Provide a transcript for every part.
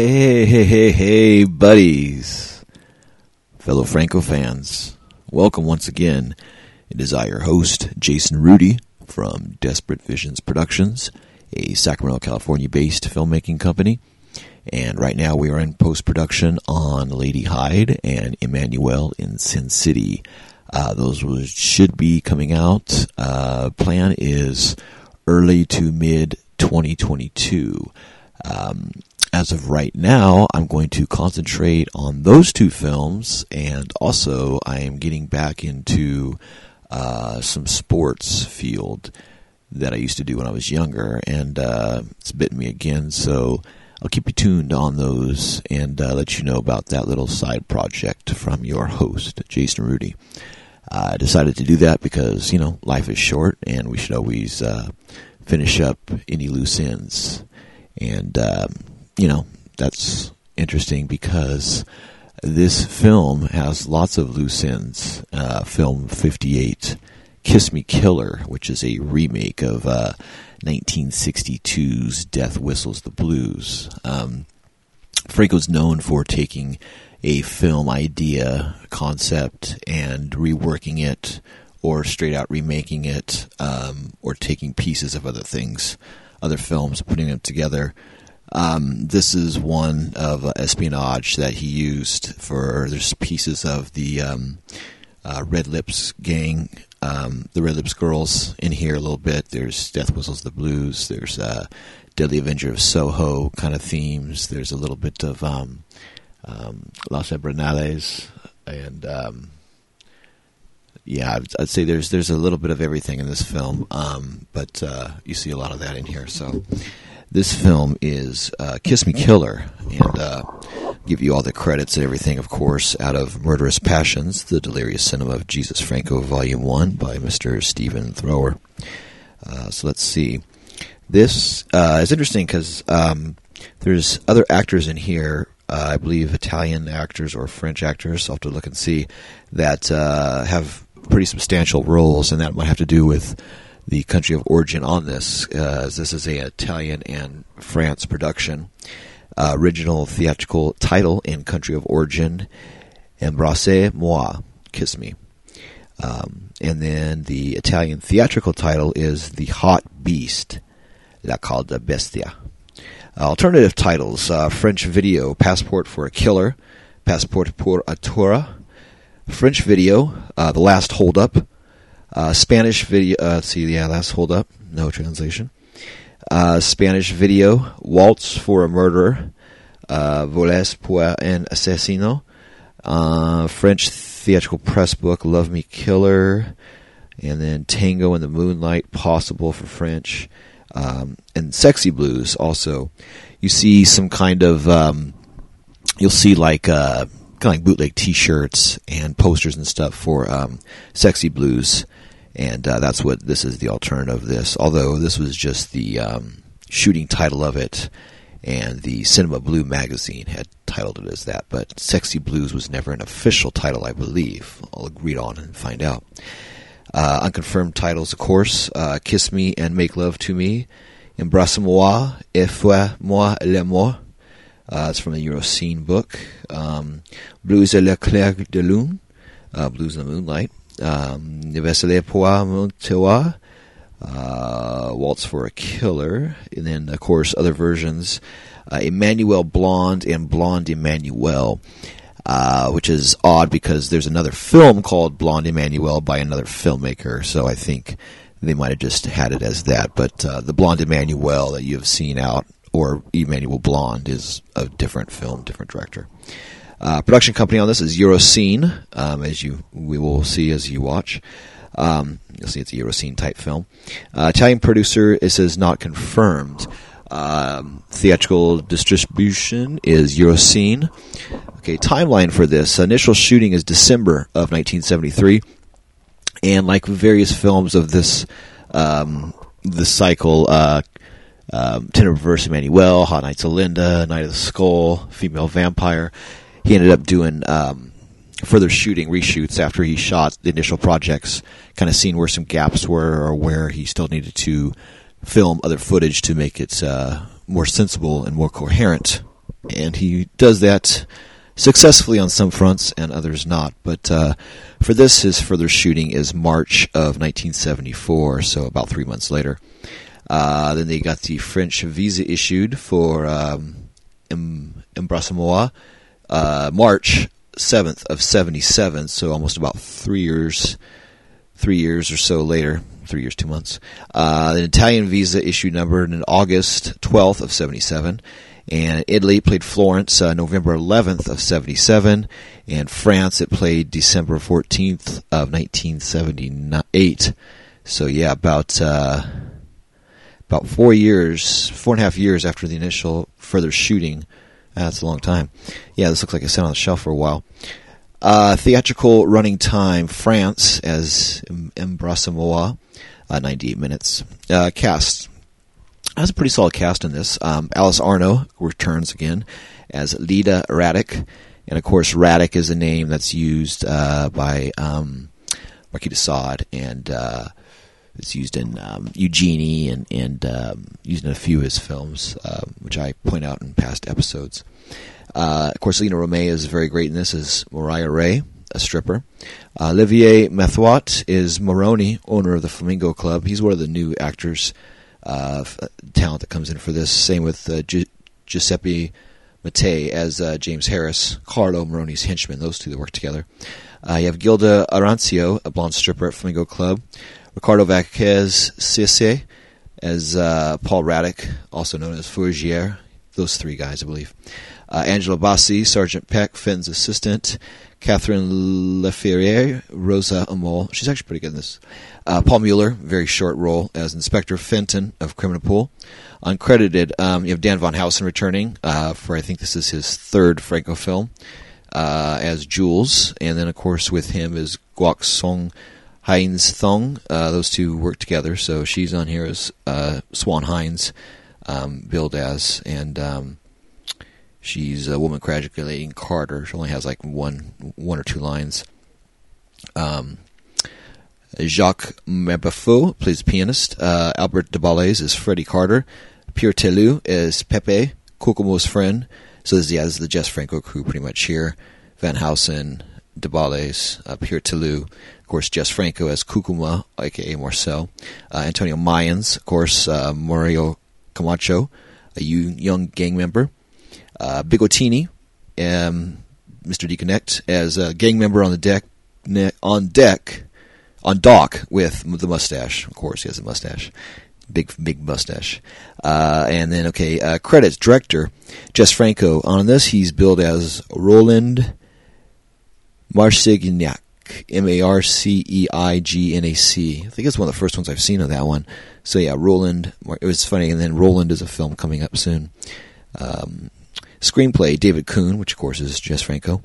Hey, hey, hey, hey, buddies, fellow Franco fans. Welcome once again. It is I, your host, Jason Rudy from Desperate Visions Productions, a Sacramento, California based filmmaking company. And right now we are in post production on Lady Hyde and Emmanuel in Sin City. Uh, those should be coming out. Uh, plan is early to mid 2022. Um, as of right now, I'm going to concentrate on those two films, and also I am getting back into uh, some sports field that I used to do when I was younger, and uh, it's bitten me again. So I'll keep you tuned on those and uh, let you know about that little side project from your host, Jason Rudy. I decided to do that because you know life is short, and we should always uh, finish up any loose ends. And um, you know, that's interesting because this film has lots of loose ends. Uh, film 58, Kiss Me Killer, which is a remake of uh, 1962's Death Whistles the Blues. Um, Franco's known for taking a film idea, concept, and reworking it, or straight out remaking it, um, or taking pieces of other things, other films, putting them together um, this is one of uh, espionage that he used for. There's pieces of the um, uh, Red Lips gang, um, the Red Lips girls in here a little bit. There's Death Whistles the Blues. There's uh, Deadly Avenger of Soho kind of themes. There's a little bit of um, um, Los Ebrenales and um, yeah, I'd, I'd, say there's there's a little bit of everything in this film, um, but uh, you see a lot of that in here. So this film is uh, Kiss Me Killer, and uh, give you all the credits and everything, of course, out of Murderous Passions, The Delirious Cinema of Jesus Franco, Volume 1 by Mr. Stephen Thrower. Uh, so let's see. This uh, is interesting because um, there's other actors in here, uh, I believe Italian actors or French actors, I'll have to look and see, that uh, have pretty substantial roles, and that might have to do with the country of origin on this, uh, this is a Italian and France production. Uh, original theatrical title in country of origin, Embrasse Moi, Kiss Me. Um, and then the Italian theatrical title is The Hot Beast, La Calda Bestia. Uh, alternative titles uh, French video, Passport for a Killer, Passport pour a Tora, French video, uh, The Last Holdup, uh, Spanish video. Uh, see, yeah, that's hold up. No translation. Uh, Spanish video. Waltz for a murderer. Uh, Voles pour un asesino. Uh, French theatrical press book. Love Me Killer. And then Tango in the Moonlight. Possible for French. Um, and Sexy Blues also. You see some kind of. Um, you'll see like. Uh, kind of like bootleg T-shirts and posters and stuff for um, Sexy Blues and uh, that's what this is the alternative of this. Although this was just the um, shooting title of it, and the Cinema Blue magazine had titled it as that, but Sexy Blues was never an official title, I believe. I'll read on and find out. Uh, unconfirmed titles, of course: uh, "Kiss Me and Make Love to Me," "Embrasse-moi," "Et fais moi l'amour." Uh, it's from the Eurocine book. Um, Blues à la clair de lune, uh, Blues in the Moonlight Vesele Poa Montewa, uh, Waltz for a Killer, and then, of course, other versions, uh, Emmanuel Blonde and Blonde Emmanuel. Uh, which is odd because there's another film called Blonde Emmanuel by another filmmaker, so I think they might have just had it as that. But uh, the Blonde Emmanuel that you have seen out, or Emmanuel Blonde, is a different film, different director. Uh, production company on this is Eurocine, um, as you we will see as you watch. Um, you'll see it's a Eurocine type film. Uh, Italian producer, it says not confirmed. Um, theatrical distribution is Eurocine. Okay, timeline for this. Initial shooting is December of 1973. And like various films of this um, this cycle, uh, um, Tender Perverse Emmanuel, Hot Nights of Linda, Night of the Skull, Female Vampire, he ended up doing um, further shooting reshoots after he shot the initial projects, kind of seeing where some gaps were or where he still needed to film other footage to make it uh, more sensible and more coherent. and he does that successfully on some fronts and others not. But uh, for this, his further shooting is March of 1974, so about three months later. Uh, then they got the French visa issued for um, Embrasse-moi, uh, March 7th of 77, so almost about three years, three years or so later, three years, two months. Uh, an Italian visa issued numbered in August 12th of 77, and Italy played Florence uh, November 11th of 77, and France it played December 14th of 1978. So yeah, about uh, about four years, four and a half years after the initial further shooting. That's a long time. Yeah, this looks like it sat on the shelf for a while. Uh, theatrical running time, France as Embrasse-moi, uh, 98 minutes. Uh, cast. Has a pretty solid cast in this. Um, Alice Arno returns again as Lida Radek. And of course, Radek is a name that's used uh, by um, Marquis de Sade and uh, it's used in um, Eugenie and, and um, used in a few of his films, uh, which I point out in past episodes. Uh, of course, Lina Romay is very great in this as Mariah Ray, a stripper. Uh, Olivier Mathot is Moroni, owner of the Flamingo Club. He's one of the new actors, uh, talent that comes in for this. Same with uh, Gi- Giuseppe Mattei as uh, James Harris, Carlo Moroni's henchman. Those two that work together. Uh, you have Gilda Arancio, a blonde stripper at Flamingo Club. Ricardo Vaquez Cisse as uh, Paul Radek, also known as Fourgier. Those three guys, I believe. Uh, Angelo Bassi, Sergeant Peck, Finn's assistant. Catherine Leferrier, Rosa Amol. She's actually pretty good in this. Uh, Paul Mueller, very short role as Inspector Fenton of Criminal Pool. Uncredited, um, you have Dan van Husen returning uh, for, I think this is his third Franco film, uh, as Jules. And then, of course, with him is Guok Song Heinz Thong. Uh, those two work together, so she's on here as uh, Swan Hines, um, billed as, and um, she's a woman congratulating Carter. She only has like one, one or two lines. Um, Jacques Mabafo plays pianist. Uh, Albert Deballes is Freddie Carter. Pierre Telou is Pepe, Kokomo's friend. So this, yeah, this is the Jess Franco crew pretty much here. Van Husen, Deballes, uh, Pierre Telou, Of course, Jess Franco as Kukuma, aka Marcel. Uh, Antonio Mayans, of course, uh, Mario Camacho, a young gang member. Uh, Bigotini, um, Mr. Deconnect, as a gang member on the deck, ne- on deck, on dock with the mustache. Of course, he has a mustache. Big, big mustache. Uh, and then, okay, uh, credits, director, Jess Franco. On this, he's billed as Roland Marceignac. M A R C E I G N A C. I think it's one of the first ones I've seen of that one. So yeah, Roland. It was funny, and then Roland is a film coming up soon. Um, screenplay David Kuhn, which of course is Jess Franco.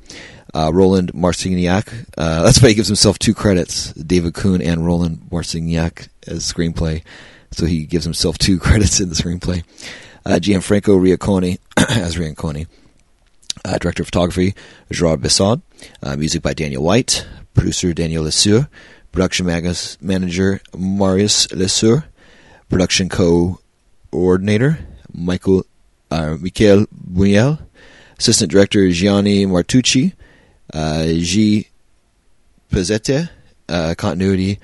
Uh, Roland Marceignac. Uh, that's why he gives himself two credits: David Kuhn and Roland Marceignac as screenplay. So he gives himself two credits in the screenplay. Uh, Gianfranco Riacconi as Riacconi. Uh, director of photography, Gerard Bessard. Uh, music by Daniel White producer Daniel Lesueur, production mag- manager Marius Lesueur, production coordinator Michael uh, Michael Buñuel, assistant director Gianni Martucci, uh, G. Pezzette, uh, continuity.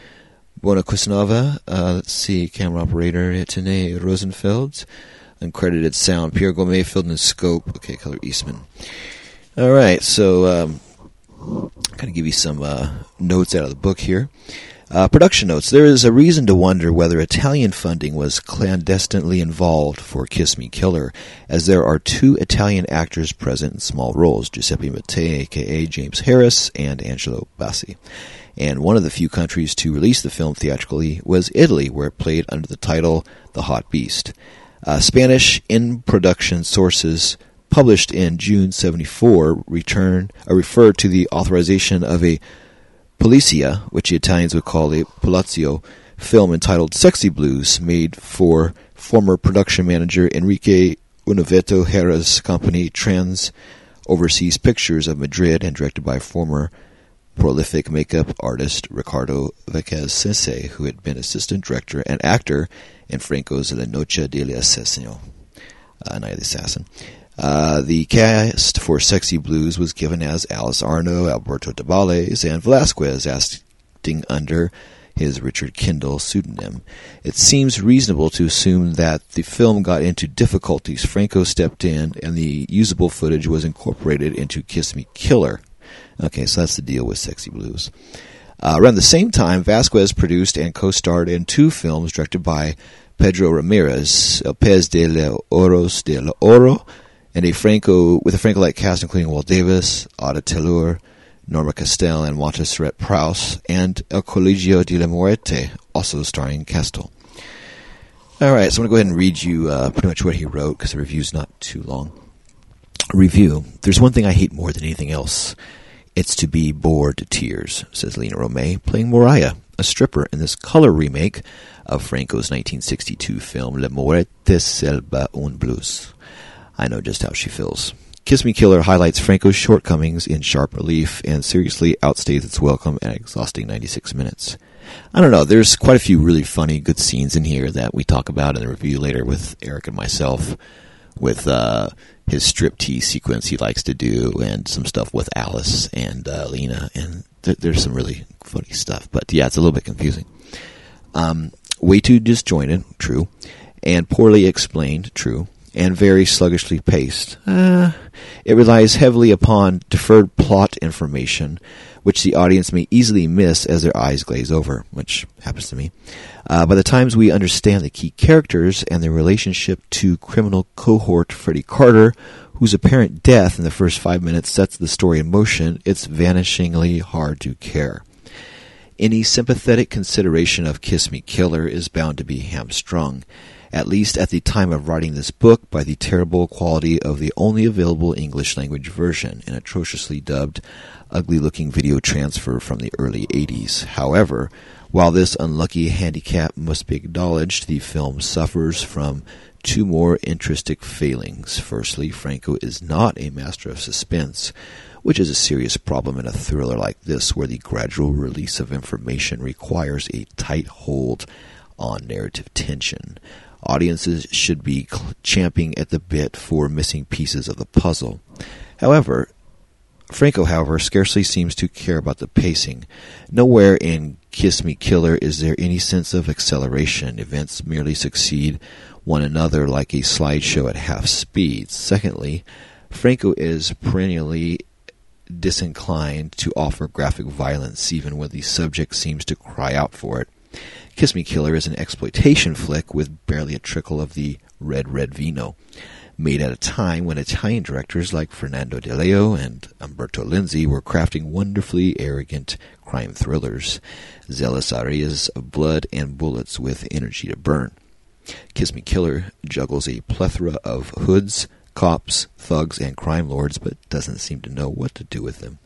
Bona uh, let's see, camera operator Tene Rosenfeld, uncredited sound Pierre Gourmet, filled in scope, okay, color Eastman. All right, so um, kind of give you some uh, notes out of the book here. Uh, production notes. There is a reason to wonder whether Italian funding was clandestinely involved for Kiss Me Killer, as there are two Italian actors present in small roles Giuseppe Mattei, aka James Harris, and Angelo Bassi. And one of the few countries to release the film theatrically was Italy, where it played under the title The Hot Beast. Uh, Spanish in production sources published in June 74, return, uh, refer to the authorization of a Polizia, which the Italians would call a Palazzo, film entitled Sexy Blues, made for former production manager Enrique Unoveto Hera's company Trans Overseas Pictures of Madrid and directed by former prolific makeup artist Ricardo Vaquez Sensei, who had been assistant director and actor in Franco's La Noche del Asesino, uh, Night of the Assassin. Uh, the cast for Sexy Blues was given as Alice Arno, Alberto Dabales, and Velasquez, acting under his Richard Kendall pseudonym. It seems reasonable to assume that the film got into difficulties. Franco stepped in, and the usable footage was incorporated into Kiss Me Killer. Okay, so that's the deal with Sexy Blues. Uh, around the same time, Vasquez produced and co-starred in two films directed by Pedro Ramirez, El Pez de los Oros de del Oro, and a Franco with a Franco-like cast including Walt Davis, Ada Taylor, Norma Castell, and Walter Montserrat Prous, and El Colegio de la Muerte, also starring Castell. All right, so I'm going to go ahead and read you uh, pretty much what he wrote because the review's not too long. Review. There's one thing I hate more than anything else. It's to be bored to tears, says Lina Romay, playing Moriah, a stripper in this color remake of Franco's 1962 film Le Muerte Silba un Blues. I know just how she feels. Kiss Me Killer highlights Franco's shortcomings in sharp relief and seriously outstays its welcome and exhausting 96 minutes. I don't know, there's quite a few really funny, good scenes in here that we talk about in the review later with Eric and myself, with uh, his striptease sequence he likes to do, and some stuff with Alice and uh, Lina, and th- there's some really funny stuff. But yeah, it's a little bit confusing. Um, way too disjointed, true, and poorly explained, true and very sluggishly paced. Uh, it relies heavily upon deferred plot information, which the audience may easily miss as their eyes glaze over, which happens to me. Uh, by the times we understand the key characters and their relationship to criminal cohort Freddie Carter, whose apparent death in the first five minutes sets the story in motion, it's vanishingly hard to care. Any sympathetic consideration of Kiss Me Killer is bound to be hamstrung at least at the time of writing this book, by the terrible quality of the only available English language version, an atrociously dubbed, ugly looking video transfer from the early 80s. However, while this unlucky handicap must be acknowledged, the film suffers from two more intrinsic failings. Firstly, Franco is not a master of suspense, which is a serious problem in a thriller like this, where the gradual release of information requires a tight hold on narrative tension. Audiences should be champing at the bit for missing pieces of the puzzle. However, Franco, however, scarcely seems to care about the pacing. Nowhere in Kiss Me Killer is there any sense of acceleration. Events merely succeed one another like a slideshow at half speed. Secondly, Franco is perennially disinclined to offer graphic violence, even when the subject seems to cry out for it. Kiss Me Killer is an exploitation flick with barely a trickle of the red, red vino. Made at a time when Italian directors like Fernando Di Leo and Umberto Lenzi were crafting wonderfully arrogant crime thrillers, zealous arias of blood and bullets with energy to burn. Kiss Me Killer juggles a plethora of hoods, cops, thugs, and crime lords, but doesn't seem to know what to do with them.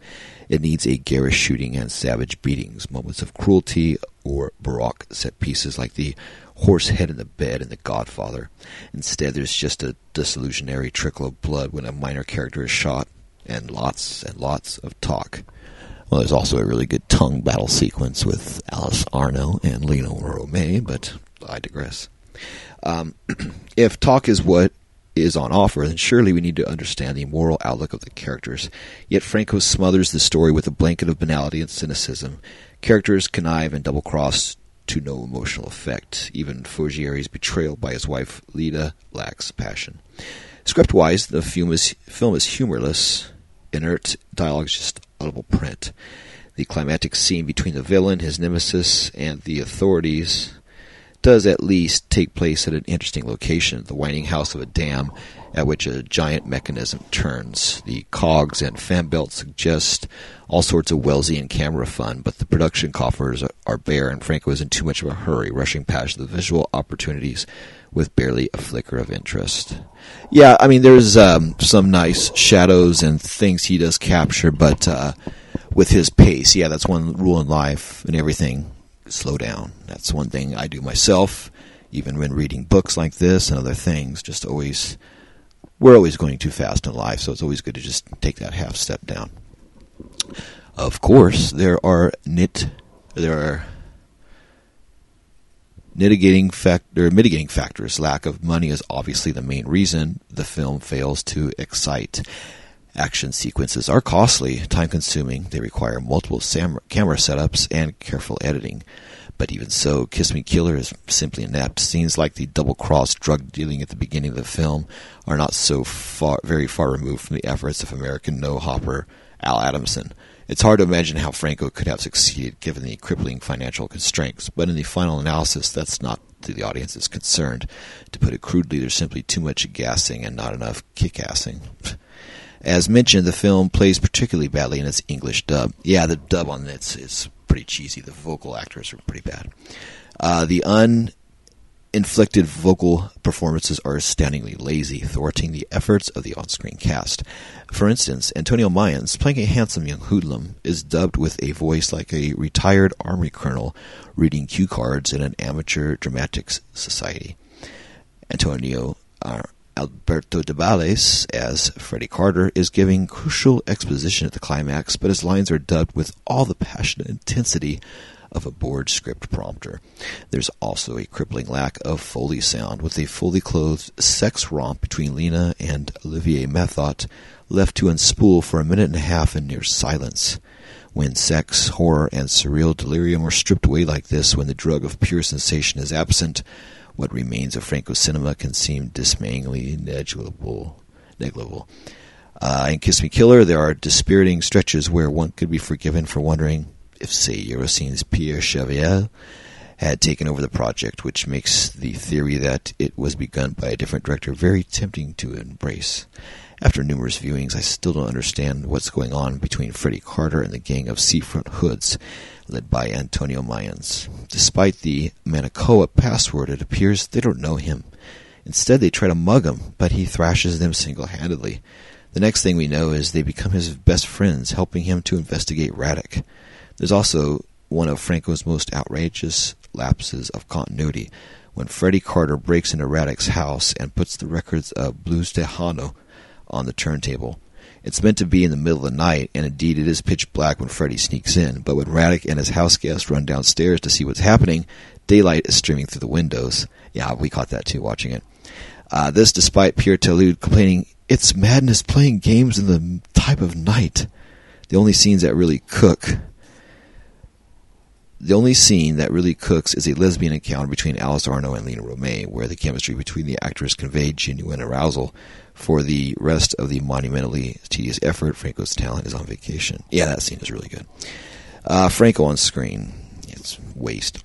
It needs a garish shooting and savage beatings, moments of cruelty, or baroque set pieces like the horse head in the bed in The Godfather. Instead, there's just a disillusionary trickle of blood when a minor character is shot, and lots and lots of talk. Well, there's also a really good tongue battle sequence with Alice Arno and Lina Romay, but I digress. Um, if talk is what is on offer, then surely we need to understand the moral outlook of the characters. Yet Franco smothers the story with a blanket of banality and cynicism. Characters connive and double cross to no emotional effect. Even Foggieri's betrayal by his wife Lida lacks passion. Script wise, the film is, film is humorless, inert, dialogue is just audible print. The climactic scene between the villain, his nemesis, and the authorities does at least take place at an interesting location, the whining house of a dam at which a giant mechanism turns. The cogs and fan belts suggest all sorts of Wellesian camera fun, but the production coffers are bare, and Franco is in too much of a hurry, rushing past the visual opportunities with barely a flicker of interest. Yeah, I mean, there's um, some nice shadows and things he does capture, but uh, with his pace, yeah, that's one rule in life and everything slow down. That's one thing I do myself, even when reading books like this and other things. Just always, we're always going too fast in life, so it's always good to just take that half step down. Of course, there are nit, there are Mitigating, factor, mitigating factors lack of money is obviously the main reason the film fails to excite. Action sequences are costly, time consuming, they require multiple sam- camera setups and careful editing. But even so, Kiss Me Killer is simply inept. Scenes like the double cross drug dealing at the beginning of the film are not so far, very far removed from the efforts of American no hopper Al Adamson. It's hard to imagine how Franco could have succeeded given the crippling financial constraints, but in the final analysis, that's not to the audience is concerned. To put it crudely, there's simply too much gassing and not enough kick-assing. As mentioned, the film plays particularly badly in its English dub. Yeah, the dub on this is pretty cheesy. The vocal actors are pretty bad. Uh, the un inflicted vocal performances are astoundingly lazy, thwarting the efforts of the on-screen cast. For instance, Antonio Mayans, playing a handsome young hoodlum, is dubbed with a voice like a retired army colonel reading cue cards in an amateur dramatics society. Antonio uh, Alberto de Bales, as Freddie Carter, is giving crucial exposition at the climax, but his lines are dubbed with all the passionate intensity of a board script prompter. There's also a crippling lack of Foley sound, with a fully clothed sex romp between Lina and Olivier Mathot left to unspool for a minute and a half in near silence. When sex, horror, and surreal delirium are stripped away like this, when the drug of pure sensation is absent, what remains of Franco cinema can seem dismayingly negligible. negligible. Uh, in Kiss Me Killer, there are dispiriting stretches where one could be forgiven for wondering if, say, Eurociné's Pierre Chevalier had taken over the project, which makes the theory that it was begun by a different director very tempting to embrace. After numerous viewings, I still don't understand what's going on between Freddie Carter and the gang of seafront hoods led by Antonio Mayans. Despite the Manacoa password, it appears they don't know him. Instead, they try to mug him, but he thrashes them single-handedly. The next thing we know is they become his best friends, helping him to investigate Radek. There's also one of Franco's most outrageous lapses of continuity when Freddie Carter breaks into Radek's house and puts the records of Blues Tejano on the turntable. It's meant to be in the middle of the night, and indeed it is pitch black when Freddie sneaks in. But when Radek and his house guest run downstairs to see what's happening, daylight is streaming through the windows. Yeah, we caught that too watching it. Uh, this despite Pierre Talude complaining, it's madness playing games in the type of night. The only scenes that really cook the only scene that really cooks is a lesbian encounter between Alice Arno and Lina Romay, where the chemistry between the actors conveyed genuine arousal. For the rest of the monumentally tedious effort, Franco's talent is on vacation. Yeah, that scene is really good. Uh, Franco on screen, it's waste.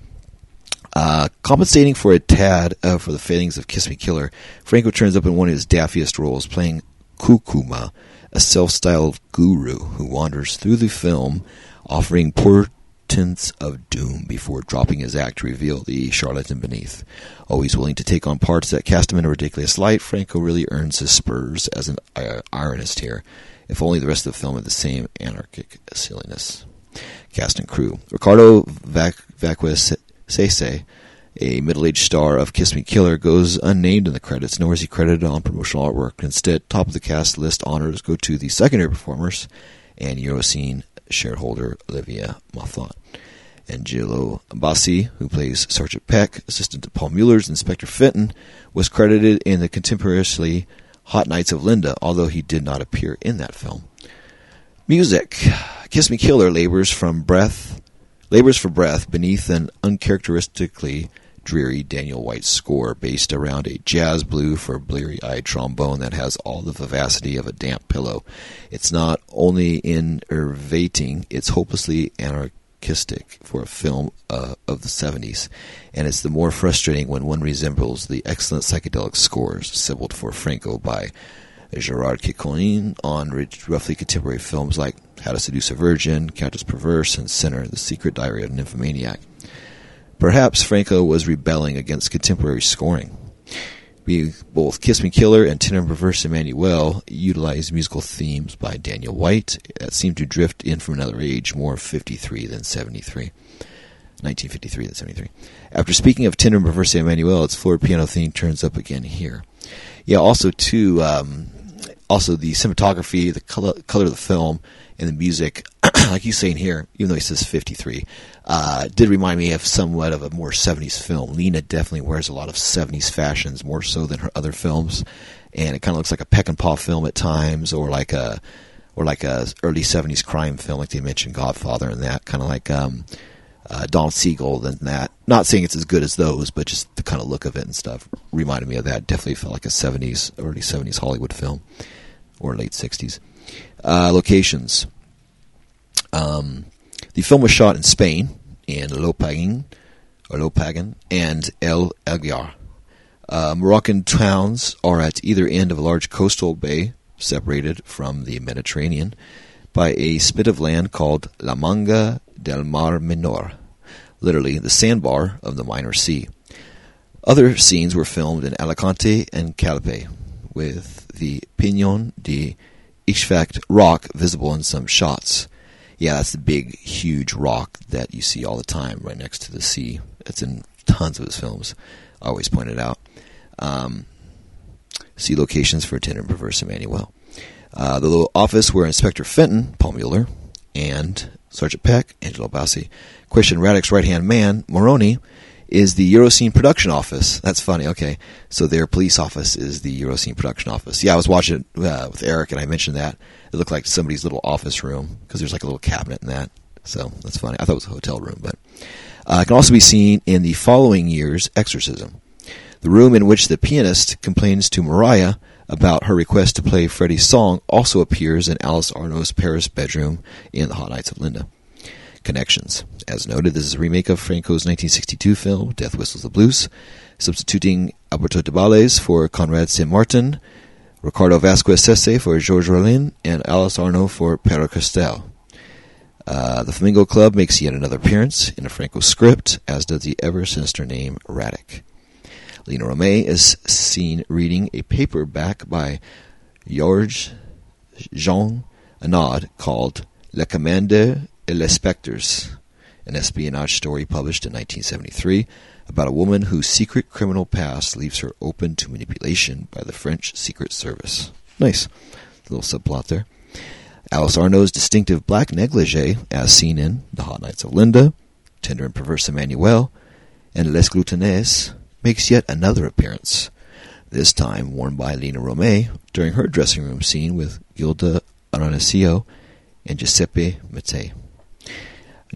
Uh, compensating for a tad uh, for the failings of Kiss Me Killer, Franco turns up in one of his daffiest roles, playing Kukuma, a self-styled guru who wanders through the film, offering poor tints of doom before dropping his act to reveal the charlatan beneath. Always willing to take on parts that cast him in a ridiculous light, Franco really earns his spurs as an uh, ironist here. If only the rest of the film had the same anarchic silliness. Cast and crew. Ricardo Vac- Sese, a middle-aged star of Kiss Me Killer, goes unnamed in the credits, nor is he credited on promotional artwork. Instead, top of the cast list honors go to the secondary performers and Eurociné shareholder Olivia Moffat. Angelo Bassi, who plays Sergeant Peck, assistant to Paul Mueller's Inspector Fenton, was credited in the contemporaneously Hot Nights of Linda, although he did not appear in that film. Music. Kiss Me Killer labors from breath labors for breath beneath an uncharacteristically dreary Daniel White score based around a jazz blue for bleary-eyed trombone that has all the vivacity of a damp pillow. It's not only enervating, it's hopelessly anarchistic for a film uh, of the 70s, and it's the more frustrating when one resembles the excellent psychedelic scores assembled for Franco by Gerard Ciccone on roughly contemporary films like How to Seduce a Virgin, Countess Perverse, and Sinner, The Secret Diary of a Nymphomaniac. Perhaps Franco was rebelling against contemporary scoring. Both Kiss Me Killer and Tender Perverse Emmanuel utilized musical themes by Daniel White that seem to drift in from another age, more 53 than 73. 1953 than 73. After speaking of Tender Perverse Emmanuel, its floor piano theme turns up again here. Yeah, also, too, um, also the cinematography, the color, color of the film, and the music like he's saying here, even though he says 53, uh, did remind me of somewhat of a more 70s film. Lina definitely wears a lot of 70s fashions, more so than her other films, and it kind of looks like a Peckinpah film at times, or like a or like a early 70s crime film, like they mentioned Godfather and that, kind of like um, uh, Don Siegel and that. Not saying it's as good as those, but just the kind of look of it and stuff reminded me of that. Definitely felt like a 70s, early 70s Hollywood film, or late 60s. Uh, locations. Um, the film was shot in Spain, in Lopagan, or Lopagan, and El Aguiar. Uh, Moroccan towns are at either end of a large coastal bay separated from the Mediterranean by a spit of land called La Manga del Mar Menor, literally the sandbar of the Minor Sea. Other scenes were filmed in Alicante and Calpe, with the Peñón de Ifach rock visible in some shots. Yeah, that's the big, huge rock that you see all the time right next to the sea. It's in tons of his films. Always point it out. Um, see locations for Tender and Perverse Emmanuel. Uh, the little office where Inspector Fenton, Paul Mueller, and Sergeant Peck, Angelo Bassi, question Radek's right hand man, Moroni, is the Eurocine production office. That's funny. Okay, so their police office is the Eurocine production office. Yeah, I was watching it uh, with Eric, and I mentioned that it looked like somebody's little office room because there's like a little cabinet in that. So that's funny. I thought it was a hotel room, but uh, it can also be seen in the following year's Exorcism, the room in which the pianist complains to Mariah about her request to play Freddie's song also appears in Alice Arno's Paris bedroom in The Hot Nights of Linda connections. As noted, this is a remake of Franco's 1962 film Death Whistles the Blues, substituting Alberto de Bales for Conrad St. Martin, Ricardo Vasquez Sese for Georges Rollin, and Alice Arno for Pere Castell. Uh, the Flamingo Club makes yet another appearance in a Franco script, as does the ever sinister name Radek. Lina Romay is seen reading a paperback by Georges Jean Anod called Le Commandeur et les Spectres, an espionage story published in 1973 about a woman whose secret criminal past leaves her open to manipulation by the French Secret Service. Nice. Little subplot there. Alice Arno's distinctive black negligee, as seen in The Hot Nights of Linda, Tender and Perverse Emmanuel, and Les Gloutonnes, makes yet another appearance, this time worn by Lina Romay during her dressing room scene with Gilda Arancio and Giuseppe Mattei.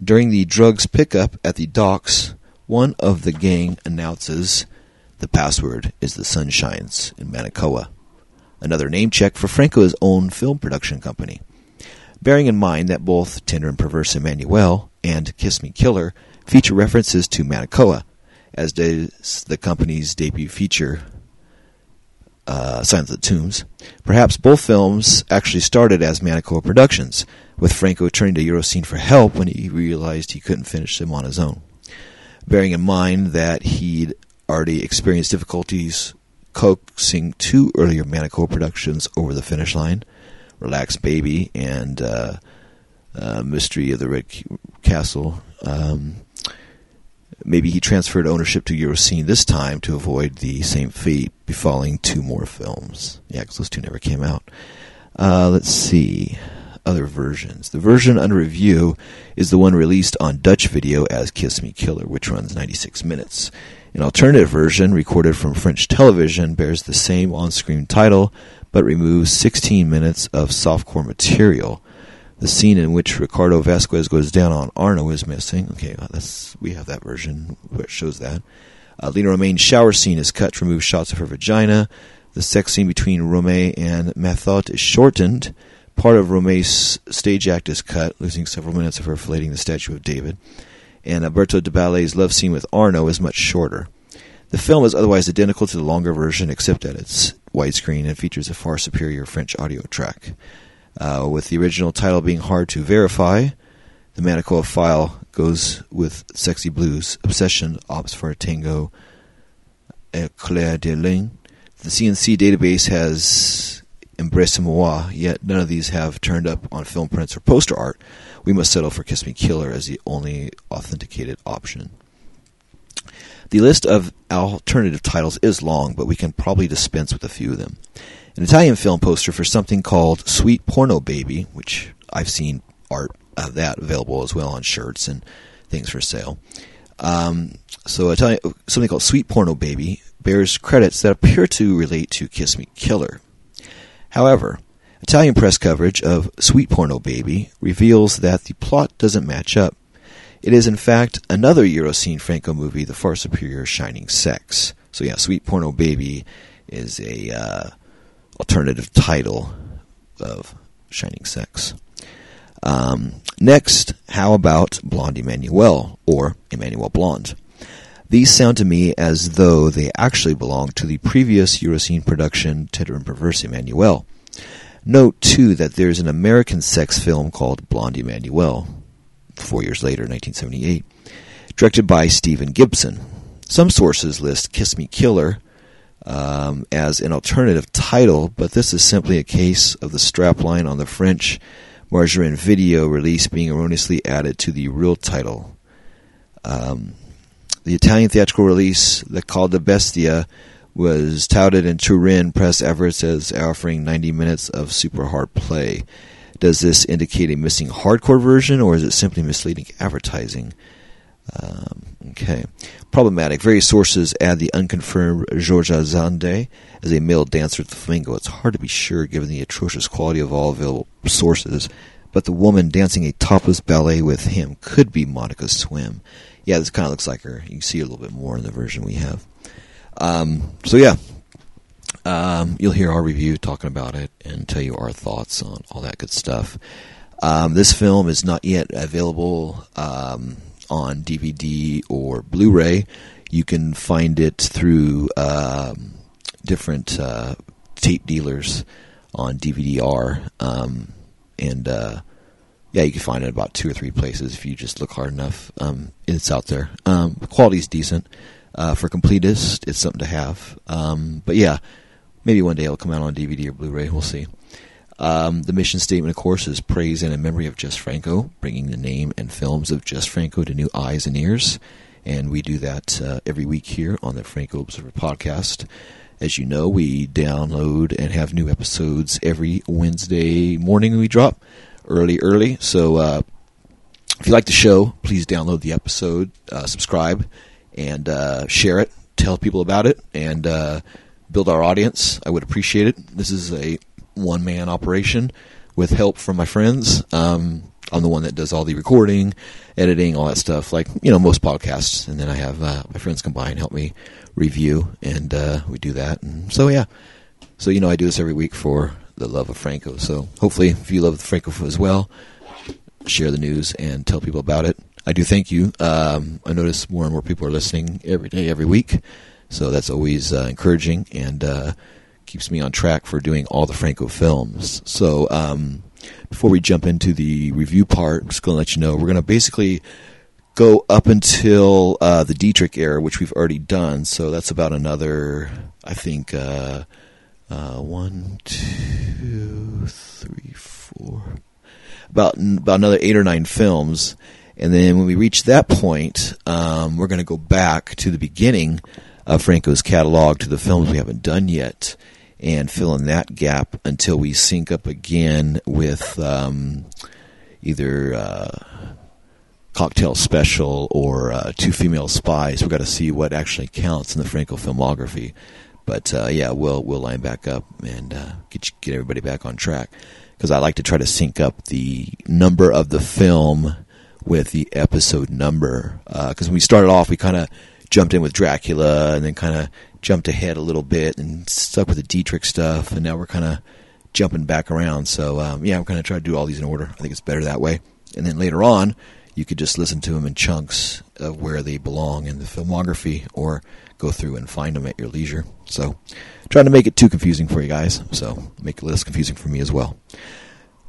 During the drugs pickup at the docks, one of the gang announces the password is the Sunshines in Manacoa, another name check for Franco's own film production company. Bearing in mind that both Tender and Perverse Emmanuel and Kiss Me Killer feature references to Manacoa, as does the company's debut feature, uh, Signs of the Tombs. Perhaps both films actually started as Manacoa productions, with Franco turning to Eurocine for help when he realized he couldn't finish them on his own. Bearing in mind that he'd already experienced difficulties coaxing two earlier Manacoa productions over the finish line, Relax Baby and uh, uh, Mystery of the Red Castle. Um, maybe he transferred ownership to Eurocine this time to avoid the same fate befalling two more films. Yeah, because those two never came out. Uh, let's see other versions. The version under review is the one released on Dutch video as Kiss Me Killer, which runs 96 minutes. An alternative version, recorded from French television, bears the same on screen title but removes 16 minutes of softcore material. The scene in which Ricardo Vasquez goes down on Arno is missing. Okay, that's we have that version which shows that. Uh, Lena Romaine's shower scene is cut to remove shots of her vagina. The sex scene between Romay and Mathot is shortened Part of Romay's stage act is cut, losing several minutes of her filleting the statue of David. And Alberto de Ballet's love scene with Arno is much shorter. The film is otherwise identical to the longer version, except that it's widescreen and features a far superior French audio track. Uh, with the original title being hard to verify, the Manacoa file goes with Sexy Blues, Obsession, Ops for a Tango, Eclair de Lune. The CNC database has Embrasse-moi, yet none of these have turned up on film prints or poster art. We must settle for Kiss Me Killer as the only authenticated option. The list of alternative titles is long, but we can probably dispense with a few of them. An Italian film poster for something called Sweet Porno Baby, which I've seen art uh, that available as well on shirts and things for sale. Um, so Italian, something called Sweet Porno Baby bears credits that appear to relate to Kiss Me Killer. However, Italian press coverage of Sweet Porno Baby reveals that the plot doesn't match up. It is, in fact, another Eurocine Franco movie, the far superior Shining Sex. So, yeah, Sweet Porno Baby is a uh, alternative title of Shining Sex. Um, next, how about Blonde Emmanuel or Emmanuel Blonde? These sound to me as though they actually belong to the previous Eurocine production and Perverse Emmanuel. Note, too, that there's an American sex film called Blonde Emmanuel, four years later, 1978, directed by Stephen Gibson. Some sources list Kiss Me Killer um, as an alternative title, but this is simply a case of the strapline on the French Margarine video release being erroneously added to the real title. Um, the Italian theatrical release, the called the Bestia, was touted in Turin press efforts as offering 90 minutes of super hard play. Does this indicate a missing hardcore version, or is it simply misleading advertising? Um, okay. Problematic. Various sources add the unconfirmed Georgia Zande as a male dancer at the Flamingo. It's hard to be sure given the atrocious quality of all available sources, but the woman dancing a topless ballet with him could be Monica Swinn. Yeah, this kind of looks like her. You can see a little bit more in the version we have. Um, so, yeah. Um, you'll hear our review talking about it and tell you our thoughts on all that good stuff. Um, this film is not yet available um, on DVD or Blu-ray. You can find it through um, different uh, tape dealers on DVD-R, um, and uh, yeah, you can find it about two or three places if you just look hard enough. Um, it's out there. Um, quality is decent. Uh, for completists, it's something to have. Um, but yeah, maybe one day it'll come out on DVD or Blu-ray. We'll see. Um, the mission statement, of course, is praise and in memory of Jess Franco, bringing the name and films of Jess Franco to new eyes and ears. And we do that uh, every week here on the Franco Observer podcast. As you know, we download and have new episodes every Wednesday morning we drop early, early. So uh, if you like the show, please download the episode, uh, subscribe, and uh, share it. Tell people about it and uh, build our audience. I would appreciate it. This is a one man operation with help from my friends. Um, I'm the one that does all the recording, editing, all that stuff, like you know most podcasts. And then I have uh, my friends come by and help me review, and uh, we do that. And so yeah, so you know I do this every week for the love of Franco. So hopefully, if you love Franco as well, share the news and tell people about it. I do thank you. Um, I notice more and more people are listening every day, every week. So that's always uh, encouraging and uh, keeps me on track for doing all the Franco films. So um, before we jump into the review part, I'm just going to let you know we're going to basically go up until uh, the Dietrich era, which we've already done. So that's about another, I think, uh, uh, one, two, three, four, about about another eight or nine films. And then when we reach that point, um, we're going to go back to the beginning of Franco's catalog to the films we haven't done yet and fill in that gap until we sync up again with um, either uh, Cocktail Special or uh, Two Female Spies. We've got to see what actually counts in the Franco filmography. But uh, yeah, we'll we'll line back up and uh, get get everybody back on track because I like to try to sync up the number of the film with the episode number. Because uh, when we started off, we kind of jumped in with Dracula and then kind of jumped ahead a little bit and stuck with the Dietrich stuff, and now we're kind of jumping back around. So um, yeah, I'm going to try to do all these in order. I think it's better that way. And then later on, you could just listen to them in chunks of where they belong in the filmography, or go through and find them at your leisure. So, trying to make it too confusing for you guys. So make it less confusing for me as well.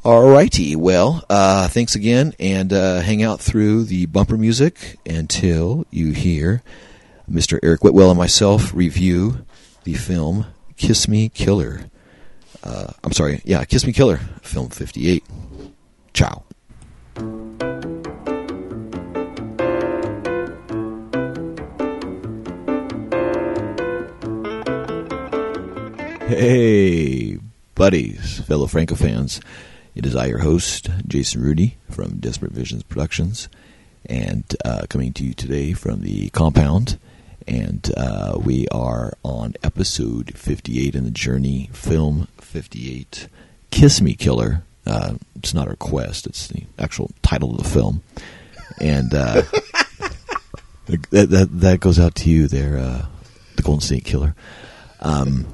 Alrighty, well, uh, thanks again, and uh, hang out through the bumper music until you hear Mr. Eric Whitwell and myself review the film Kiss Me Killer. Uh, I'm sorry, yeah, Kiss Me Killer, film 58. Ciao. Hey, buddies, fellow Franco fans. It is I, your host, Jason Rudy from Desperate Visions Productions, and uh, coming to you today from the compound. And uh, we are on episode 58 in the journey, film 58, Kiss Me Killer. Uh, it's not a request, it's the actual title of the film. And uh, that, that, that goes out to you there, uh, the Golden State Killer. Um,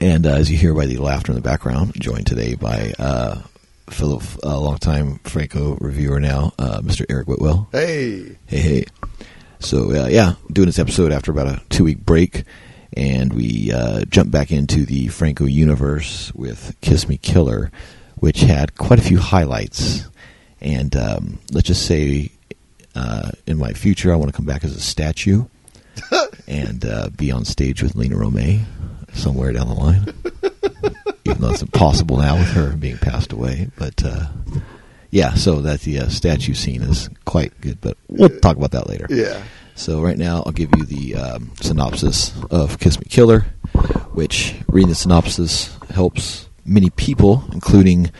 and uh, as you hear by the laughter in the background, joined today by uh, fellow uh, longtime Franco reviewer now, uh, Mr. Eric Whitwell. Hey, Hey, hey. So uh, yeah, doing this episode after about a two week break, and we uh, jump back into the Franco universe with Kiss Me Killer, which had quite a few highlights. And um, let's just say, uh, in my future, I want to come back as a statue and uh, be on stage with Lina Romay somewhere down the line. Even though it's impossible now with her being passed away, but uh, yeah, so that the uh, statue scene is quite good. But we'll talk about that later. yeah, So right now, I'll give you the um, synopsis of Kiss Me Killer, which reading the synopsis helps many people, including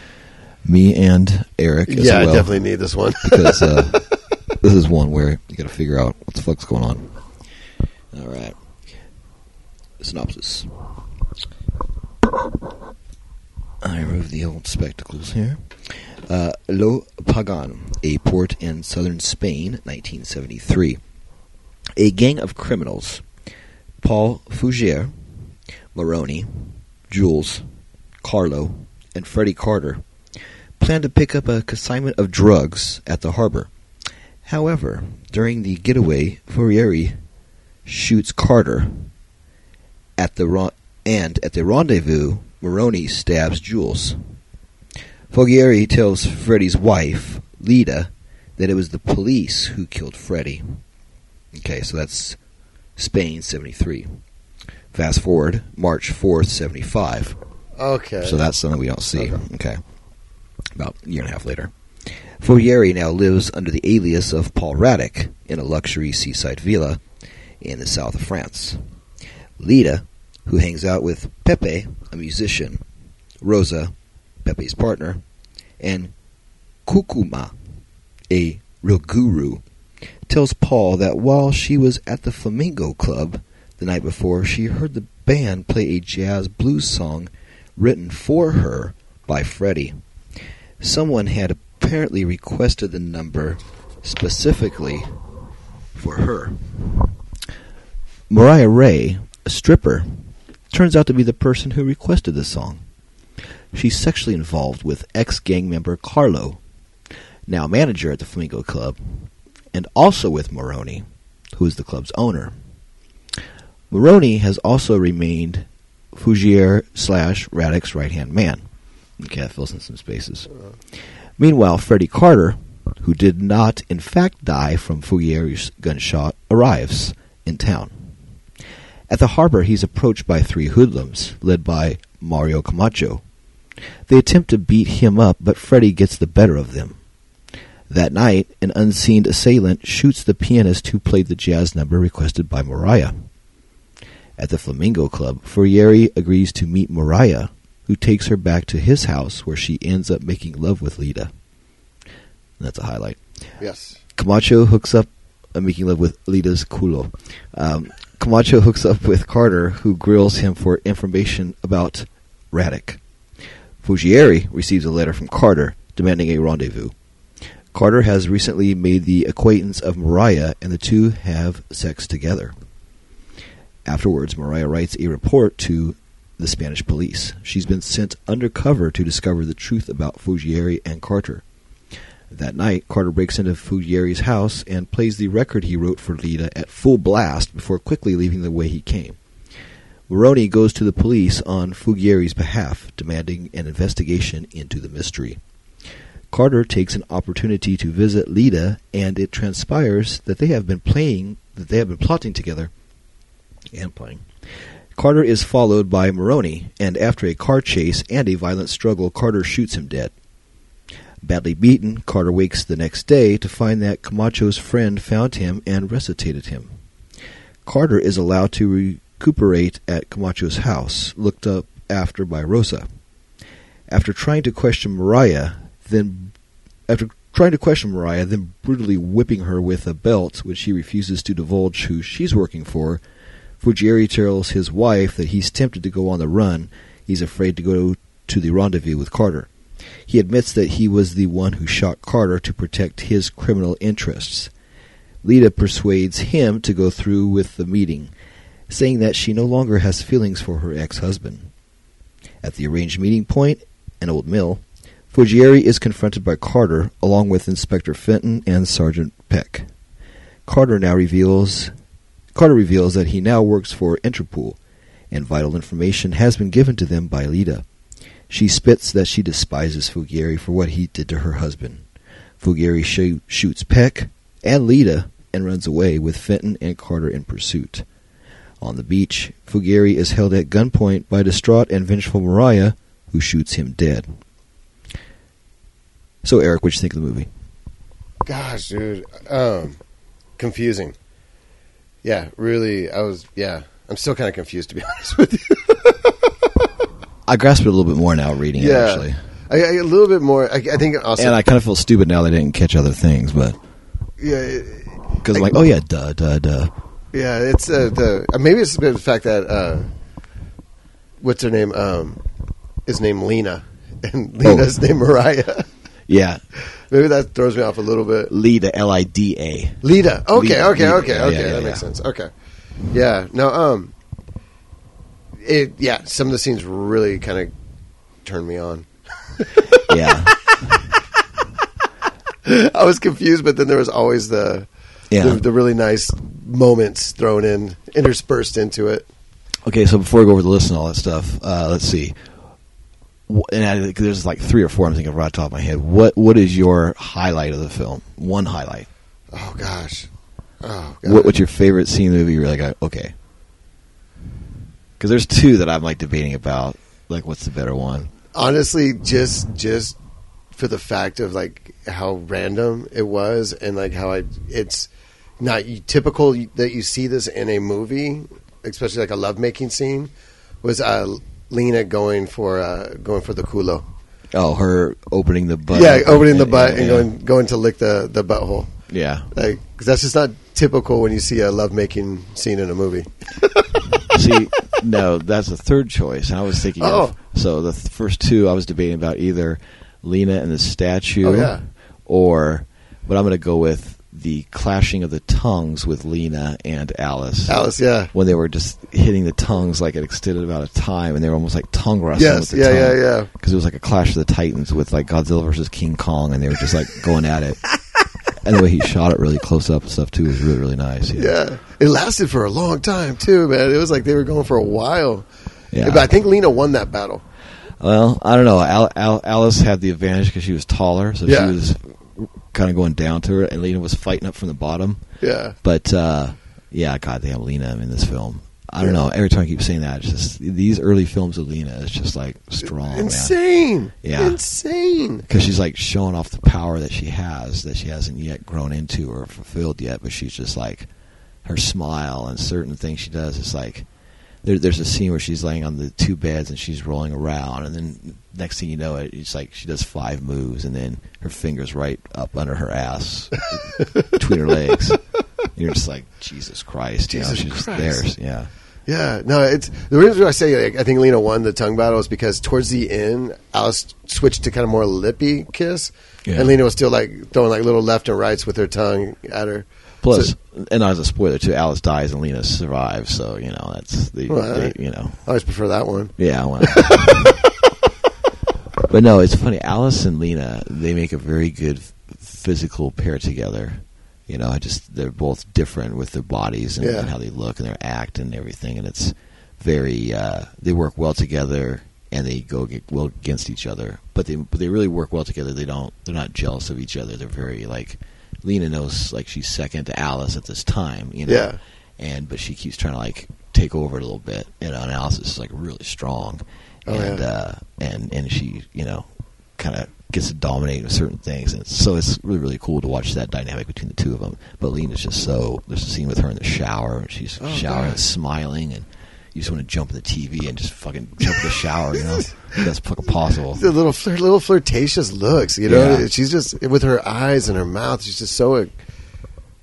me and Eric. As yeah, well, I definitely need this one. because uh, this is one where you got to figure out what the fuck's going on. All right, synopsis. I remove the old spectacles here. Uh, Lo Pagan, a port in southern Spain, 1973. A gang of criminals, Paul Fougier, Moroni, Jules, Carlo, and Freddie Carter, plan to pick up a consignment of drugs at the harbor. However, during the getaway, Fourieri shoots Carter at the and at the rendezvous, Moroni stabs Jules. Fogieri tells Freddy's wife, Lita, that it was the police who killed Freddy. Okay, so that's Spain 73. Fast forward, March 4th, 75. Okay, So that's something we don't see. Okay. Okay. About a year and a half later. Fourieri now lives under the alias of Paul Raddick in a luxury seaside villa in the south of France. Lita, who hangs out with Pepe, a musician, Rosa, Pepe's partner, and Kukuma, a real guru, tells Paul that while she was at the Flamingo Club the night before, she heard the band play a jazz blues song written for her by Freddie. Someone had apparently requested the number specifically for her. Mariah Ray, a stripper, turns out to be the person who requested the song. She's sexually involved with ex gang member Carlo, now manager at the Flamingo Club, and also with Moroni, who is the club's owner. Moroni has also remained Fougier slash Raddick's right hand man. Okay, that fills in some spaces. Meanwhile, Freddie Carter, who did not in fact die from Fougier's gunshot, arrives in town. At the harbor, he's approached by three hoodlums, led by Mario Camacho. They attempt to beat him up, but Freddy gets the better of them. That night, an unseen assailant shoots the pianist who played the jazz number requested by Mariah. At the Flamingo Club, Fourieri agrees to meet Mariah, who takes her back to his house where she ends up making love with Lita. That's a highlight. yes, Camacho hooks up, uh, making love with Lita's culo. Um, Camacho hooks up with Carter, who grills him for information about Raddick. Fuggieri receives a letter from Carter demanding a rendezvous. Carter has recently made the acquaintance of Mariah, and the two have sex together. Afterwards, Mariah writes a report to the Spanish police. She's been sent undercover to discover the truth about Fuggieri and Carter. That night, Carter breaks into Fuggieri's house and plays the record he wrote for Lita at full blast before quickly leaving the way he came. Moroni goes to the police on Fuggieri's behalf, demanding an investigation into the mystery. Carter takes an opportunity to visit Lita, and it transpires that they have been playing, that they have been plotting together, and playing. Carter is followed by Moroni, and after a car chase and a violent struggle, Carter shoots him dead. Badly beaten, Carter wakes the next day to find that Camacho's friend found him and resuscitated him. Carter is allowed to recuperate at Camacho's house, looked up after by Rosa. After trying to question Mariah, then after trying to question Mariah, then brutally whipping her with a belt, which she refuses to divulge who she's working for, Fujieri tells his wife that he's tempted to go on the run. He's afraid to go to the rendezvous with Carter. He admits that he was the one who shot Carter to protect his criminal interests. Lita persuades him to go through with the meeting, saying that she no longer has feelings for her ex-husband. At the arranged meeting point, an old mill, Fujieri is confronted by Carter along with Inspector Fenton and Sergeant Peck. Carter now reveals Carter reveals that he now works for Interpol, and vital information has been given to them by Lita. She spits that she despises Fugieri for what he did to her husband. Fugieri sh- shoots Peck and Lita and runs away with Fenton and Carter in pursuit. On the beach, Fugieri is held at gunpoint by distraught and vengeful Mariah, who shoots him dead. So, Eric, what you think of the movie? Gosh, dude, um, confusing. Yeah, really. I was. Yeah, I'm still kind of confused to be honest with you. I grasp it a little bit more now reading it, yeah, actually. I, I, a little bit more. I, I think also. And I kind of feel stupid now that I didn't catch other things, but yeah, because I'm like, oh yeah, duh, duh, duh. yeah. It's uh, the uh, maybe it's a bit of the fact that uh, what's her name? Um, is named Lina, and Lina's Oh. named Mariah. Yeah, maybe that throws me off a little bit. Lida, L I D A. Lita. Okay, Lita, okay, Lita. okay, Yeah, okay. yeah, that yeah, makes sense. Okay. Yeah. No. Um. It. Yeah. Some of the scenes really kind of turned me on. Yeah, I was confused, but then there was always the, Yeah. the the really nice moments thrown in, interspersed into it. Okay, so before we go over the list and all that stuff, uh, let's see. And I, there's like three or four I'm thinking of right off the top of my head. What What is your highlight of the film? One highlight. Oh gosh. Oh god. What, what's your favorite scene in the movie? You're like, uh, okay. Because there's two that I'm like debating about. Like, what's the better one? honestly just just for the fact of like how random it was and like how I it's not typical that you see this in a movie especially like a lovemaking scene was uh Lina going for uh going for the culo Oh, her opening the butt. yeah opening the butt and yeah. going going to lick the the butthole Yeah. like cause that's just not typical when you see a lovemaking scene in a movie See, no, that's the third choice. I was thinking Oh. of so the th- first two I was debating about either Lina and the statue, Oh, yeah. or but I'm going to go with the clashing of the tongues with Lina and Alice. Alice yeah when they were just hitting the tongues like an extended amount of time, and they were almost like tongue wrestling Yes, with the yeah, tongue. yeah, yeah. Because it was like a clash of the titans with like Godzilla versus King Kong, and they were just like going at it. And the way he shot it really close up and stuff too was really really nice. Yeah, it lasted for a long time too, man. It was like they were going for a while. Yeah. But I think Lina won that battle. Well, I don't know. Al- Al- Alice had the advantage because she was taller, so Yeah. she was kind of going down to her, and Lina was fighting up from the bottom. Yeah, But uh, yeah, goddamn, Lina in this film. I don't know. Every time I keep saying that, it's just these early films of Lina is just like strong, man. insane. Yeah. insane. because she's like showing off the power that she has that she hasn't yet grown into or fulfilled yet but she's just like her smile and certain things she does it's like there, there's a scene where she's laying on the two beds and she's rolling around and then next thing you know it, it's like she does five moves and then her fingers right up under her ass between her legs you're just like jesus christ you know, Jesus she's just there yeah Yeah, no, it's the reason why I say like, I think Lina won the tongue battle is because towards the end, Alice switched to kind of more lippy kiss, Yeah. and Lina was still like throwing like little left and rights with her tongue at her. plus So- and as a spoiler too alice dies and lina survives so you know that's the, Well, they, you know I always prefer that one. Yeah, well. but no, it's funny. Alice and Lina, they make a very good physical pair together. You know, I just they're both different with their bodies and, Yeah. and how they look and their act and everything, and it's very uh, they work well together and they go get well against each other. But they but they really work well together. They don't they're not jealous of each other. They're very like Lina knows like she's second to Alice at this time. You know, Yeah. and but she keeps trying to like take over a little bit. You know, and Alice is like really strong, Oh, and yeah. uh, and and she you know kind of gets to dominate with certain things, and so it's really really cool to watch that dynamic between the two of them. But Lina's just so there's a scene with her in the shower, and she's Oh, showering, God. and smiling, and you just want to jump in the TV and just fucking jump in the shower. You know, that's fucking possible. The little little flirtatious looks, you know. Yeah. She's just with her eyes and her mouth. She's just so uh,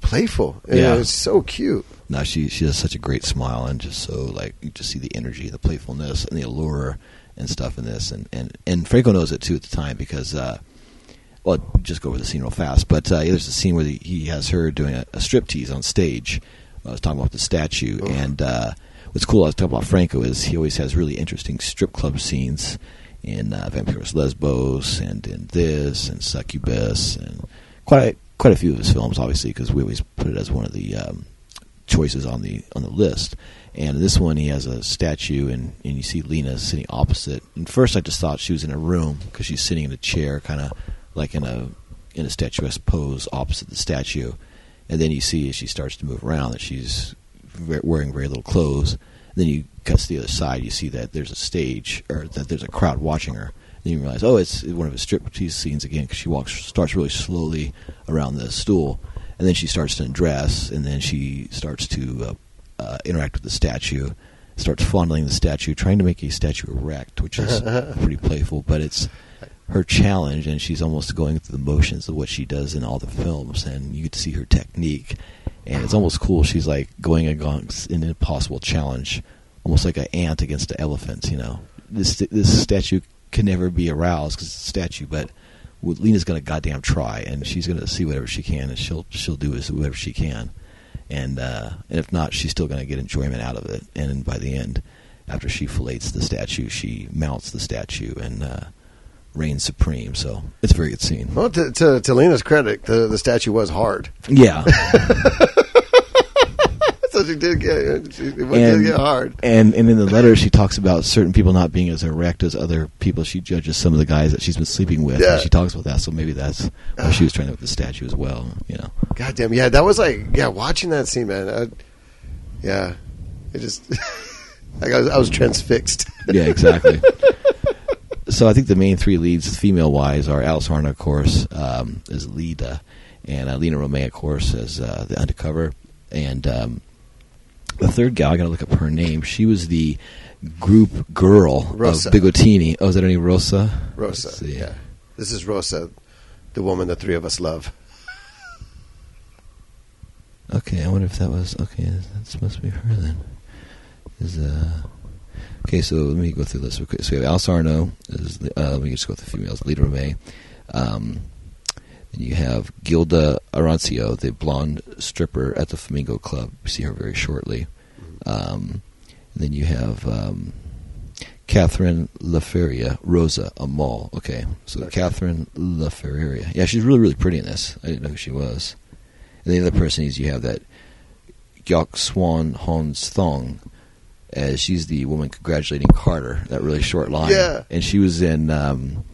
playful. You Yeah. know, it's so cute. No, she she has such a great smile and just so like you just see the energy, the playfulness, and the allure and stuff in this, and and and Franco knows it too at the time because. uh well, just go over the scene real fast. But uh, there's a scene where he, he has her doing a, a striptease on stage. I was talking about the statue, and uh, what's cool. I was talking about Franco is he always has really interesting strip club scenes in uh, Vampiros Lesbos and in this and Succubus and quite quite a few of his films, obviously, because we always put it as one of the um, choices on the on the list. And this one, he has a statue, and, and you see Lina sitting opposite. And first, I just thought she was in a room because she's sitting in a chair, kind of like in a in a statuesque pose opposite the statue. And then you see as she starts to move around that she's wearing very little clothes. And then you cut to the other side, you see that there's a stage or that there's a crowd watching her. Then you realize, oh, it's one of his striptease scenes again because she walks starts really slowly around the stool, and then she starts to undress, and then she starts to uh, uh, interact with the statue, starts fondling the statue, trying to make a statue erect, which is pretty playful. But it's her challenge, and she's almost going through the motions of what she does in all the films, and you get to see her technique, and it's almost cool. She's like going against an impossible challenge, almost like an ant against an elephant. You know, this this statue can never be aroused because it's a statue, but. Lina's gonna goddamn try, and she's gonna see whatever she can, and she'll she'll do whatever she can, and uh, and if not, she's still gonna get enjoyment out of it. And by the end, after she fillets the statue, she mounts the statue and uh, reigns supreme. So it's a very good scene. Well, to, to, to Lina's credit, the, the statue was hard. Yeah, did get it did and get hard. And and in the letter, she talks about certain people not being as erect as other people. She judges some of the guys that she's been sleeping with. Yeah. And she talks about that. So maybe that's why she was trying to with the statue as well. You know. God damn, yeah, that was like, yeah, watching that scene, man. I, yeah, it just, like I was, I was transfixed. Yeah, exactly. so I think the main three leads, female wise, are Alice Arno, of course, um, as Lida, and uh, Lina Romay, of course, as uh, the undercover, and um, the third gal. I got to look up her name. She was the group girl Rosa. of Bigotini. Oh, is that any Rosa? Rosa, yeah, this is Rosa, the woman the three of us love. Okay, I wonder if that was okay. That supposed to be her then. Is uh okay? So let me go through this. So we have Alice Arno. Is the, uh, let me just go through the females. Lita Romay. Um, and you have Gilda Arancio, the blonde stripper at the Flamingo Club. We see her very shortly. Um, and then you have um, Catherine Lafferière, Rosa Amal. Okay, so Okay. Catherine Lafferière. Yeah, she's really, really pretty in this. I didn't know who she was. And the other person is you have that Gyok Swan Hons Thong, as she's the woman congratulating Carter. That really short line. Yeah. And she was in um,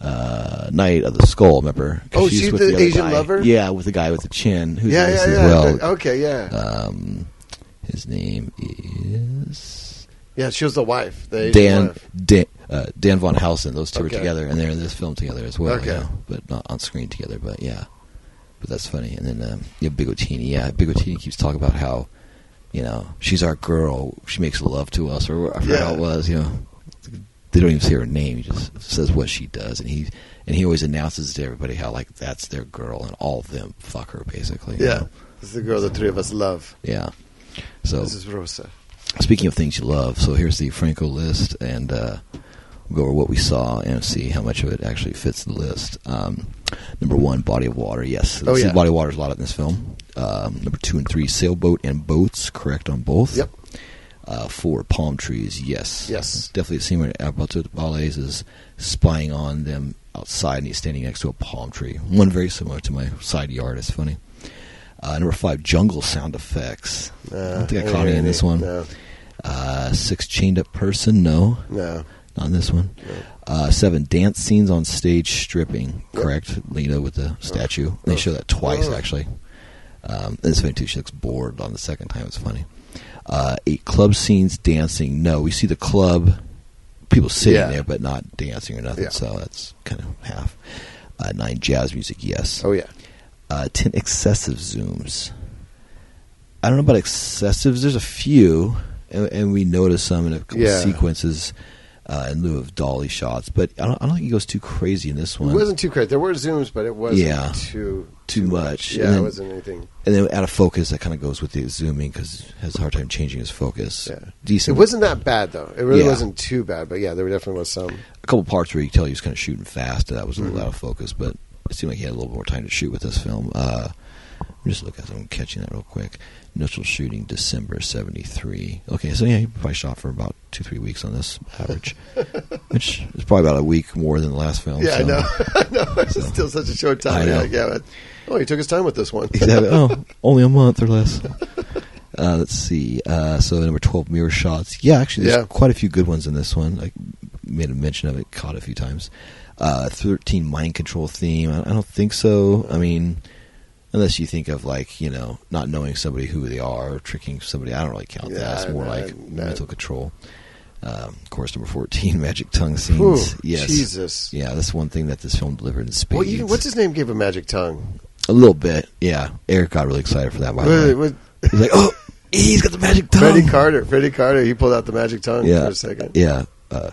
uh, Night of the Skull. Remember? Oh, she's she's with the other Asian guy. lover? Yeah, with the guy with the chin. Who's yeah, yeah, yeah. well. okay, yeah, Um, his name is yeah. She was the wife. The Dan wife. Dan, uh, Dan van Husen. Those two Okay. are together, and they're in this film together as well. Okay. you know, but not on screen together. But yeah, but that's funny. And then um, yeah, Bigotini. Yeah, Bigotini keeps talking about how you know she's our girl. She makes love to us, or I forgot how it was. You know, they don't even say her name. He just says what she does, and he and he always announces to everybody how like that's their girl, and all of them fuck her basically. Yeah, know? this is the girl the three of us love. yeah. So This is Rosa. Speaking of things you love, so here's the Franco list, and uh, we'll go over what we saw and see how much of it actually fits the list. Um, number one, Body of Water. Yes, Oh, yeah. Body of Water is a lot in this film. Um, number two and three, Sailboat and Boats. Correct on both. Yep. Uh, four, Palm Trees. Yes. Yes. Definitely a scene where Alberto Dalbés is spying on them outside, and he's standing next to a palm tree. One very similar to my side yard. It's funny. Uh, number five, Jungle Sound Effects. I Uh, don't think I caught any in this one. No, Uh, six chained up person, no, no. not in this one. Uh, seven dance scenes on stage stripping, correct? Lina with the statue. They show that twice Oh. actually. Um, it's funny too. She looks bored on the second time. It's funny. Uh, eight club scenes dancing. No, we see the club people sitting Yeah. there, but not dancing or nothing. Yeah. So that's kind of half. Uh, nine jazz music. Yes. Oh yeah. Uh, ten excessive zooms. I don't know about excessives. There's a few. and, and we notice some in a couple Yeah. sequences uh, in lieu of dolly shots. But I don't, I don't think he goes too crazy in this one. It wasn't too crazy. There were zooms, but it wasn't Yeah. too Too much. Yeah, And it wasn't anything. and then out of focus, that kind of goes with the zooming because has a hard time changing his focus. Yeah. Decent. It wasn't that bad though. It really Yeah. wasn't too bad, but yeah, there definitely was some. a couple parts where you can tell he was kind of shooting fast. That was a little Mhm. out of focus, but it seemed like he had a little more time to shoot with this film. Uh, me just look at I'm catching that real quick. Initial shooting December '73. Okay, so yeah, he probably shot for about two, three weeks on this average, which is probably about a week more than the last film. Yeah, I so- know. I know. It's So- still such a short time. I like, yeah, but, oh, he took his time with this one. Exactly. Oh, only a month or less. Uh, let's see. Uh, so number twelve, mirror shots. Yeah, actually, there's Yeah. quite a few good ones in this one. I made a mention of it, caught it a few times. Uh, Thirteen mind control theme. I, I don't think so. I mean, unless you think of like you know not knowing somebody who they are or tricking somebody. I don't really count Yeah, that. It's more no, like no. mental control. Um, of course, number fourteen, magic tongue scenes. yes, Jesus. Yeah, that's one thing that this film delivered in spades. Well, what's his name gave a magic tongue? a little bit, yeah. Eric got really excited for that. By the way. He's like, oh, he's got the magic tongue. Freddie Carter. Freddie Carter. He pulled out the magic tongue Yeah, for a second. yeah. Uh,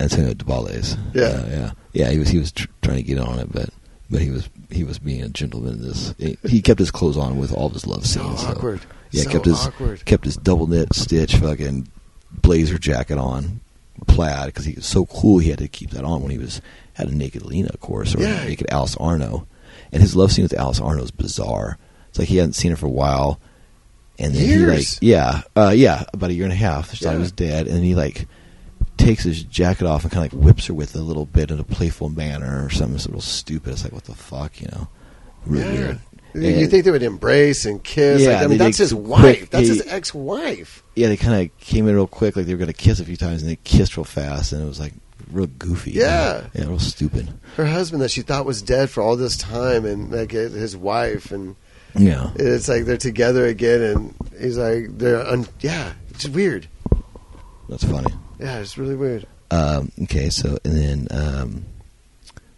Antonio Debales. Yeah. uh, yeah, yeah. He was he was tr- trying to get on it, but but he was he was being a gentleman. In this he, he kept his clothes on with all of his love scenes. So awkward. Yeah, so kept his awkward. kept his double knit stitch fucking blazer jacket on, plaid because he was so cool. He had to keep that on when he was had a naked Lina, of course, or Yeah. naked Alice Arno. And his love scene with Alice Arno is bizarre. It's like he hadn't seen her for a while, and then he like yeah, uh, yeah, about a year and a half. She thought he was dead, and then he like takes his jacket off and kind of like whips her with a little bit in a playful manner or something. It's a little stupid. It's like what the fuck, you know? Really Yeah. weird. You- And- think they would embrace and kiss? Yeah, like, I mean, that's his quick- wife. That's his ex-wife. yeah, they kind of came in real quick, like they were going to kiss a few times, and they kissed real fast, and it was like real goofy. Yeah. yeah, real stupid. Her husband that she thought was dead for all this time, and like his wife, and Yeah, it's like they're together again, and he's like they're un- yeah, it's weird. that's funny. Yeah, it's really weird. Um, okay, so and then um,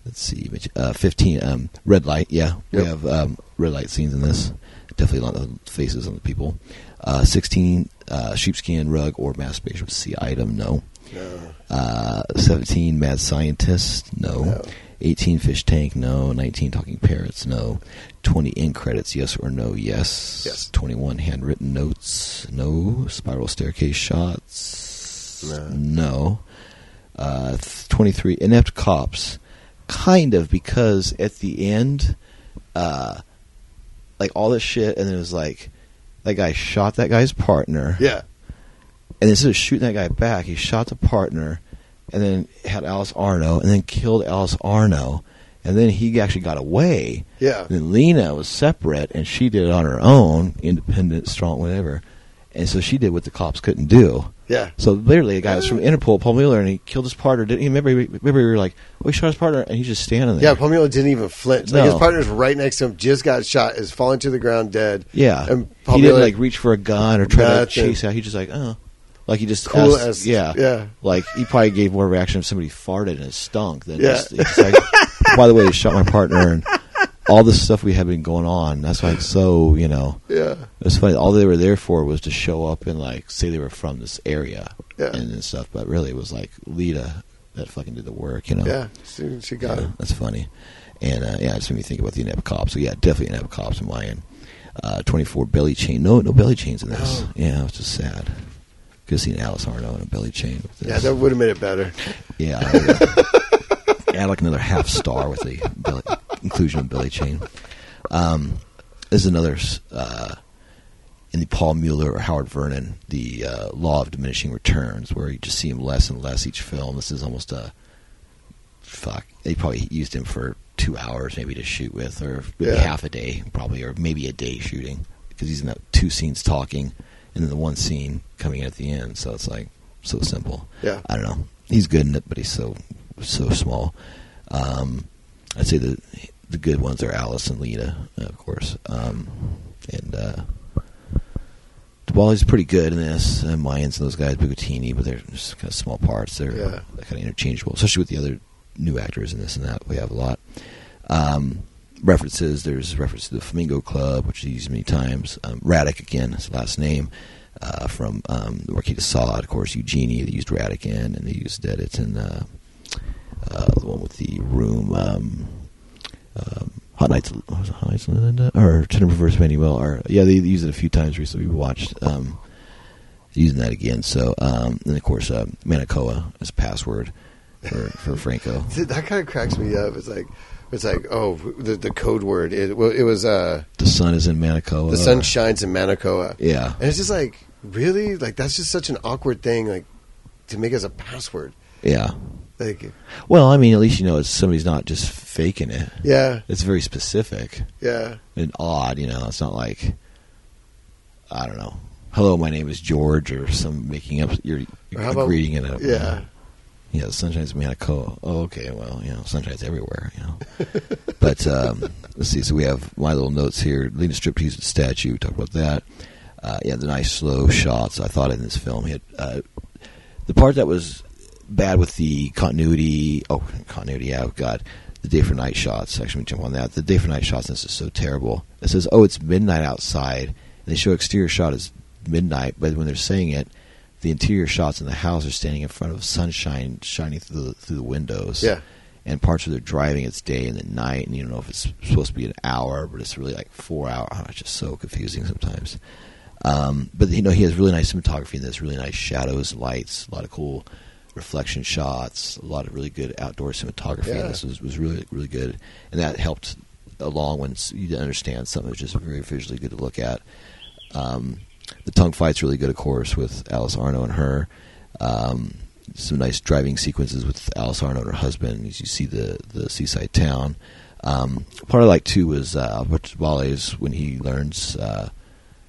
let's see, which- uh, fifteen. Um, red light. Yeah, we Yep. have um, red light scenes in this. Definitely a lot of faces on the people. Uh, Sixteen, uh, sheepskin rug or masturbation with C item. No. No. Uh, Seventeen, mad scientist. No. No. 18 fish tank no 19 talking parrots no 20 end credits yes or no yes Yes. 21 handwritten notes no spiral staircase shots No. no uh, 23 inept cops kind of because at the end uh, like all this shit and then it was like that guy shot that guy's partner Yeah. and instead of shooting that guy back, he shot the partner, and then had Alice Arno, and then killed Alice Arno, and then he actually got away. Yeah. And then Lina was separate, and she did it on her own, independent, strong, whatever. And so she did what the cops couldn't do. Yeah. So literally, a guy was from Interpol, Paul Muller, and he killed his partner. Didn't he? Remember, remember, we were like, "Oh, he shot his partner," and he's just standing there. Yeah, Paul Muller didn't even flinch. Like No. his partner's right next to him, just got shot, is falling to the ground dead. Yeah, And he Pomelo- didn't like reach for a gun or try to chase out. He just like, oh, like he just Cool asked- as- yeah, yeah. Like he probably gave more reaction if somebody farted and it stunk than Yeah. just. Like, by the way, he shot my partner and all the stuff we had been going on. That's why it's so you know. Yeah. It was funny. All they were there for was to show up and like say they were from this area Yeah. and, and stuff. But really, it was like Lita that fucking did the work. You know. Yeah. She, she got Yeah, it. That's funny. And uh, yeah, it just made me think about the inept cops. So yeah, definitely inept cops in my end. Uh, Twenty four belly chain. No, no belly chains in this. No. Yeah, it's just sad. Could have seen Alice Arno in a belly chain. Yeah, that would have made it better. Yeah, I add like another half star with the belly, inclusion of Billy chain. Um, there's another uh, in the Paul Muller or Howard Vernon, the uh, Law of Diminishing Returns, where you just see him less and less each film. This is almost a fuck. They probably used him for two hours maybe to shoot with, or maybe Yeah. half a day probably, or maybe a day shooting because he's in the two scenes talking and then the one scene coming in at the end. So it's like so simple. Yeah. I don't know. He's good in it, but he's so so small. Um, I'd say the the good ones are Alice and Lita, of course, um, and uh, Duvali's pretty good in this. Uh, Mayans and those guys, Bugatini, but they're just kind of small parts. They're Yeah. kind of interchangeable, especially with the other new actors in this and that. We have a lot. Um, references. There's reference to the Flamingo Club, which is used many times. Um, Raddick again, his last name. uh, from um, the Marquis de Sade, of course, Eugenie. They used Radican, and they used it in uh, the one with the room. Um, um, Hot Nights, what was it, Hot Nights, Linda? or Tender Perverse Emmanuel, or yeah, they used it a few times recently. We watched um, using that again. So, um, and of course, uh, Manacoa as password for for Franco. That kind of cracks me up. It's like, it's like, oh, the, the code word. It, well, it was uh, The sun is in Manacoa. the sun shines in Manacoa, Yeah, and it's just like, really, like that's just such an awkward thing, like to make as a password. yeah. Like, Well, I mean, at least you know it's somebody's not just faking it. yeah, It's very specific yeah, and odd. You know, it's not like I don't know. Hello, my name is George, or some making up your, Or your how about- greeting in a yeah. Yeah, the sunshine's Manacoa. Oh, okay. Well, you know, sunshine's everywhere. You know, but um, let's see. So we have my little notes here. Lina Striptease at statue. We talked about that. Uh, yeah, the nice slow shots. I thought in this film, he had uh, the part that was bad with the continuity. Oh, continuity. Yeah, oh, God, the day for night shots. Actually, let me jump on that. The day for night shots. This is so terrible. It says, "Oh, it's midnight outside," and they show exterior shot as midnight, but when they're saying it, the interior shots in the house are standing in front of sunshine shining through the, through the windows. Yeah. And parts of their driving, it's day and then night, and you don't know if it's supposed to be an hour, but it's really like four hours. Oh, it's just so confusing sometimes. Um, but you know, he has really nice cinematography in this, really nice shadows, lights, a lot of cool reflection shots, a lot of really good outdoor cinematography. Yeah. And this was, was really really good, and that helped along when you didn't understand something. It was just very visually good to look at. Um, the tongue fight's really good, of course, with Alice Arno and her. Um, some nice driving sequences with Alice Arno and her husband as you see the the seaside town. Um, part I like too was uh, Alberto Dalbés when he learns uh,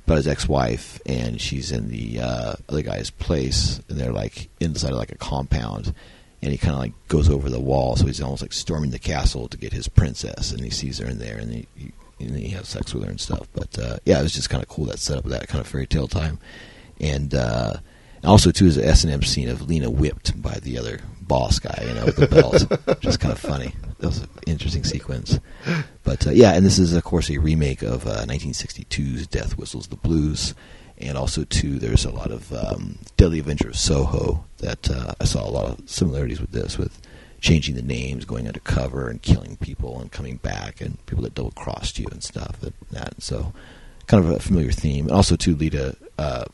about his ex-wife and she's in the uh, other guy's place and they're like inside of like a compound and he kind of like goes over the wall so he's almost like storming the castle to get his princess and he sees her in there and he, he and he has sex with her and stuff but uh, yeah it was just kind of cool that setup of that kind of fairy tale time and uh, also too is an S and M scene of Lina whipped by the other boss guy, you know, with the belt, just kind of funny. That was an interesting sequence. But uh, yeah, and this is of course a remake of uh, 1962's Death Whistles the Blues, and also too there's a lot of um, Deadly Avenger of Soho that uh, I saw a lot of similarities with this with changing the names, going undercover, and killing people and coming back, and people that double crossed you and stuff and that. So kind of a familiar theme, and also too Lita. Uh,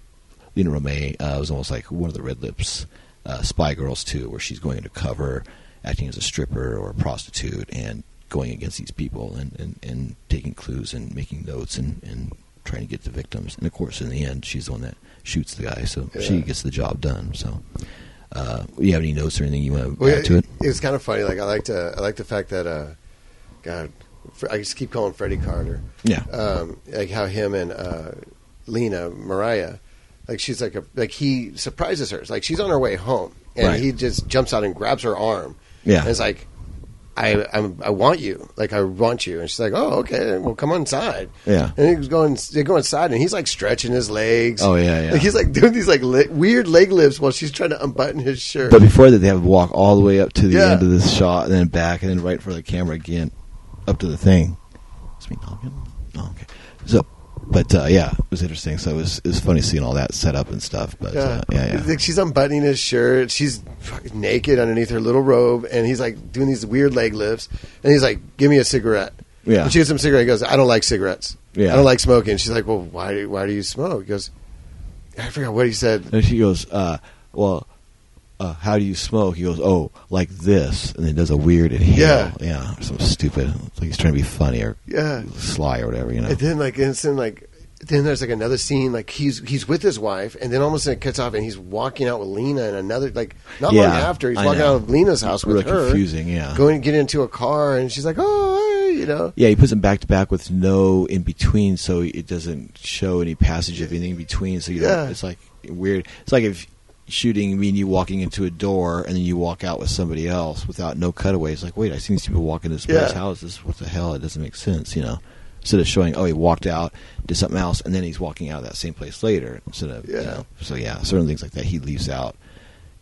Lina Romay uh, was almost like one of the Red Lips uh, spy girls too, where she's going undercover, acting as a stripper or a prostitute, and going against these people and, and, and taking clues and making notes and, and trying to get the victims. And of course, in the end, she's the one that shoots the guy, so she gets the job done. So, uh, you have any notes or anything you want to Well, add to it? It's kind of funny. Like I like to, I like the fact that, uh, God, I just keep calling Freddie Carter. Yeah, Um, like how him and uh, Lina Mariah, like she's like a like he surprises her. It's like she's on her way home, and Right. he just jumps out and grabs her arm. Yeah. and it's like. I I'm, I want you, like I want you, and she's like, "Oh, okay, well, come inside." Yeah. and he's going, they go inside, and he's like stretching his legs. Oh, yeah, yeah. Like, he's like doing these like li- weird leg lifts while she's trying to unbutton his shirt. But before that, they have to walk all the way up to the Yeah. end of this shot, and then back, and then right for the camera again, up to the thing. Is me talking? Oh, okay. So, but uh, yeah, it was interesting. So it was it was funny seeing all that set up and stuff. But Yeah, uh, yeah, yeah. Like she's unbuttoning his shirt. She's fucking naked underneath her little robe, and he's like doing these weird leg lifts. And he's like, "Give me a cigarette." Yeah. And she gives him a cigarette. He goes, "I don't like cigarettes. Yeah. I don't like smoking." She's like, "Well, why? Do, why do you smoke?" He goes, "I forgot what he said." And she goes, uh, "Well, uh, how do you smoke?" He goes, "Oh, like this," and then does a weird inhale. Yeah. yeah, some stupid. Like he's trying to be funny or Yeah. sly or whatever, you know. And then like instant like. Then there's like another scene, like he's he's with his wife, and then almost it cuts off, and he's walking out with Lina, and another like not long after he's I walking know. out of Lina's house with Really her, confusing, yeah. going to get into a car, and she's like, "Oh, you know, Yeah, he puts them back to back with no in between, so it doesn't show any passage of anything in between. So you Yeah. It's like weird. It's like if shooting me and you walking into a door and then you walk out with somebody else without no cutaways. Like, wait, I seen these people walk into this Yeah. place. How is this? What the hell? It doesn't make sense, you know. Instead of showing, oh, he walked out, did something else, and then he's walking out of that same place later. Instead of, you Yeah. know, so yeah, certain things like that he leaves out.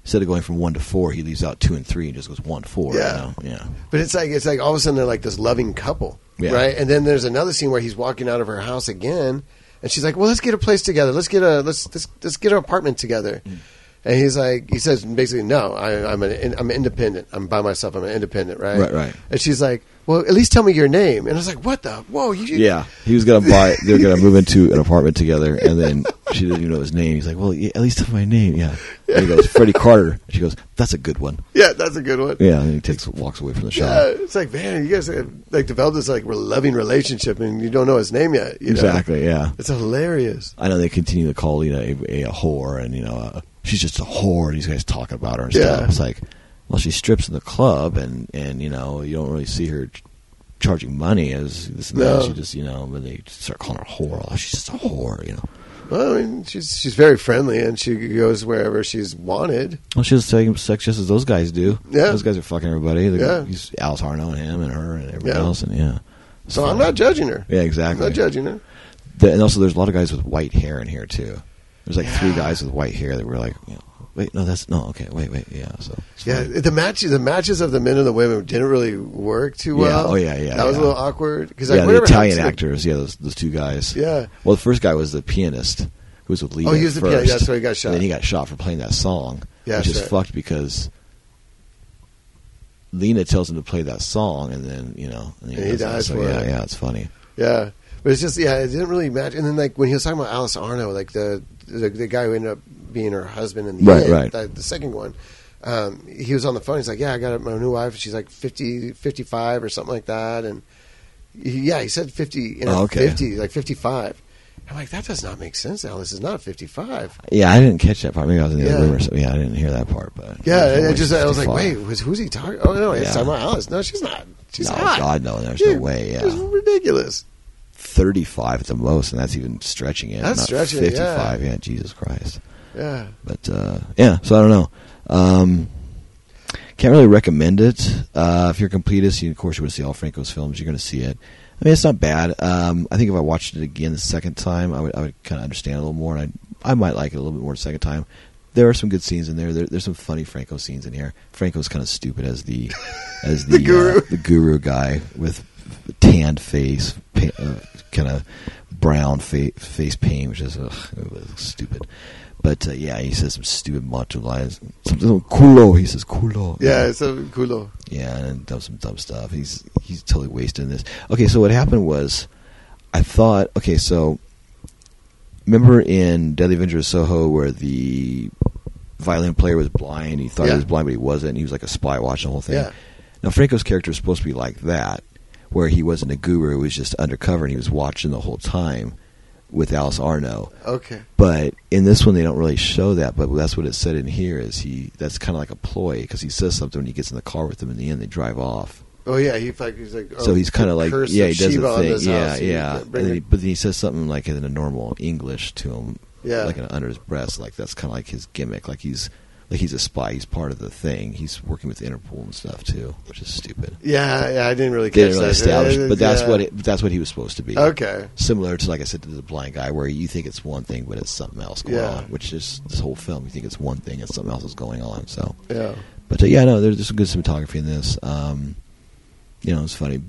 Instead of going from one to four, he leaves out two and three and just goes one four. Yeah. you know? yeah. But it's like it's like all of a sudden they're like this loving couple, Yeah. right? And then there's another scene where he's walking out of her house again, And she's like, "Well, let's get a place together. Let's get a let's let's, let's get an apartment together." Mm. And he's like, he says basically, "No, I, I'm an I'm independent. I'm by myself. I'm an independent, right? Right, right. And she's like, "Well, at least tell me your name." And I was like, "What the? Whoa, you Yeah, he was gonna buy. They were gonna move into an apartment together, and then she didn't even know his name. He's like, "Well, yeah, at least tell me my name." Yeah. And he goes, "Freddie Carter." She goes, "That's a good one." yeah, that's a good one." Yeah. And he takes walks away from the shop. Yeah, it's like, man, you guys have, like developed this like loving relationship, and you don't know his name yet. You know? Exactly. Yeah. It's hilarious. I know they continue to call Lina know a, a whore, and you know, uh, she's just a whore. And these guys talking about her and Yeah. stuff. It's like, well, she strips in the club, and and you know, you don't really see her ch- charging money as this and No. that. She just, you know, when they start calling her a whore, oh, she's just a whore, you know. Well, I mean, she's she's very friendly, and she goes wherever she's wanted. Well, she's taking sex just as those guys do. Yeah. those guys are fucking everybody. They're- Yeah. he's Alice Arno and him and her and everybody Yeah. else, and yeah. So I'm not judging her. Yeah, I'm exactly. not judging her. The- and also, there's a lot of guys with white hair in here too. There's like three guys with white hair that were like, you know, wait, no, that's no, okay, wait, wait, yeah. So Yeah, the matches, the matches of the men and the women didn't really work too Yeah, well. oh, yeah, yeah, That was a little awkward because yeah, like, the Italian actors, yeah, those those two guys. Yeah, Well, the first guy was the pianist who was with Lina. Oh, he was the pianist, that's why he got shot. And then he got shot for playing that song, Yeah, which is right. fucked because Lina tells him to play that song, and then you know, and And he dies So, for yeah, it. yeah, it's funny. yeah. But it's just yeah, it didn't really match. And then like when he was talking about Alice Arno, like the the, the guy who ended up being her husband in the Right, end, right. The, the second one. Um, he was on the phone. He's like, "Yeah, I got my new wife. She's like 50, 55 or something like that." And he, yeah, he said fifty in her Oh, okay. fifty, like fifty-five. I'm like, that does not make sense. Alice is not fifty-five. Yeah, I didn't catch that part. Maybe I was in the Yeah. other room or something. Yeah, I didn't hear that part. But Yeah, I just I was like, wait, was, who's he talking? Oh no, Yeah. talking about Alice. No, she's not. She's no, hot. God, no, there's Dude, no way. Yeah, It's ridiculous. 35 at the most, and that's even stretching it. That's not stretching it, 55. yeah. Jesus Christ. Yeah. But uh, yeah, so I don't know. Um, can't really recommend it. Uh, if you're a completist, you, of course, you to see all Franco's films. You're going to see it. I mean, it's not bad. Um, I think if I watched it again the second time, I would, I would kind of understand a little more, and I, I might like it a little bit more the second time. There are some good scenes in there. there there's some funny Franco scenes in here. Franco's kind of stupid as the as the The guru. Uh, the guru guy with tanned face, uh, kind of brown fa- face paint, which is ugh, it was stupid. But uh, yeah, he says some stupid macho lines. Something culo. He says culo. Yeah, it's a culo. Yeah, and does some dumb stuff. He's he's totally wasting this. Okay, so what happened was, I thought, okay, so remember in Deadly Avenger of Soho where the violin player was blind. He thought Yeah. he was blind, but he wasn't. He was like a spy watching the whole thing. Yeah. Now Franco's character is supposed to be like that, where he wasn't a guru. He was just undercover, and he was watching the whole time with Alice Arno. Okay. But in this one, they don't really show that. But that's what it said in here. Is he? That's kind of like a ploy because he says something when he gets in the car with them. In the end, they drive off. Oh yeah, he like he's like. Oh, so he's kind of like, yeah, he does the thing, yeah. Yeah. And then he, but then he says something like in a normal English to him, Yeah. like under his breath. Like that's kind of like his gimmick. Like he's like he's a spy. He's part of the thing. He's working with Interpol and stuff too, which is stupid. yeah, yeah, I didn't really They catch didn't really that. establish, but that's yeah. what it, that's what he was supposed to be. Okay. Similar to like I said to the blind guy, where you think it's one thing, but it's something else going Yeah. on. Which is this whole film. You think it's one thing, and something else is going on. So, Yeah. but uh, yeah, no, there's, there's some good cinematography in this. Um, you know, it's funny.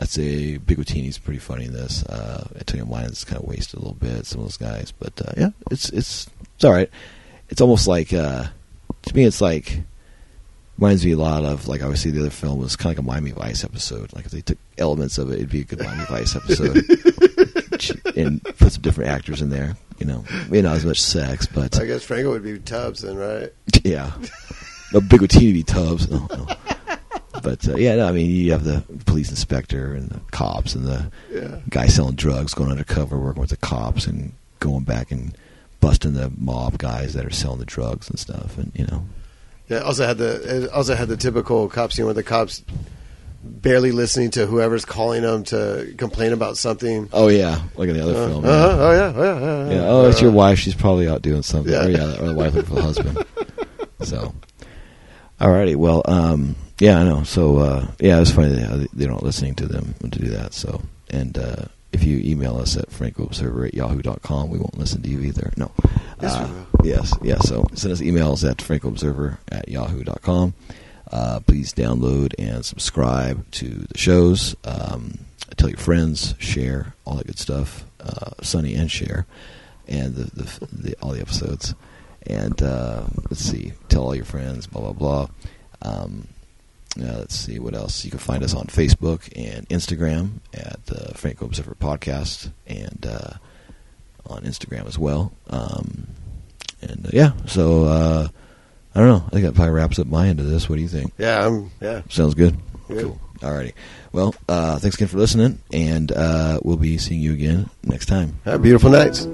I'd say Bigotini's pretty funny in this. Uh, Antonio Milan's kind of wasted a little bit. Some of those guys, but uh, yeah, it's it's it's all right. It's almost like uh, to me, it's like reminds me a lot of like obviously the other film was kind of like a Miami Vice episode. Like if they took elements of it, it'd be a good Miami Vice episode, and put some different actors in there. You know, maybe not as much sex, but I guess Franco would be Tubbs then, right? yeah. No Bigotini be Tubbs. No, no. But uh, yeah, no, I mean, you have the police inspector and the cops and the Yeah. guy selling drugs going undercover, working with the cops and going back and busting the mob guys that are selling the drugs and stuff. And you know, Yeah. Also had the it also had the typical cop scene where the cops barely listening to whoever's calling them to complain about something. oh yeah, like in the other Uh, film. uh-huh, oh yeah, oh yeah, yeah, Yeah. Oh, it's your Uh, wife. She's probably out doing something. Yeah. Or, yeah, or the wife looking for the husband. So, alrighty. Well, um, yeah, I know. So, uh, yeah, it was funny they- they're not listening to them to do that. So, and uh, if you email us at francoobserver at yahoo.com, we won't listen to you either. No. Yes, Uh. Yes, yeah. So send us emails at francoobserver at yahoo.com. Uh, please download and subscribe to the shows. Um, tell your friends, share, all that good stuff. uh, Sunny and share, and the, the, the all the episodes. And uh, let's see, tell all your friends, blah blah blah. Um, uh, let's see what else. You can find us on Facebook and Instagram at the Franco Observer Podcast, and uh, on Instagram as well. Um, and uh, yeah, so uh, I don't know. I think that probably wraps up my end of this. What do you think? Yeah, I'm, yeah. Sounds good. Good. Cool. Alrighty. Well, uh, thanks again for listening, and uh, we'll be seeing you again next time. Have a beautiful nights.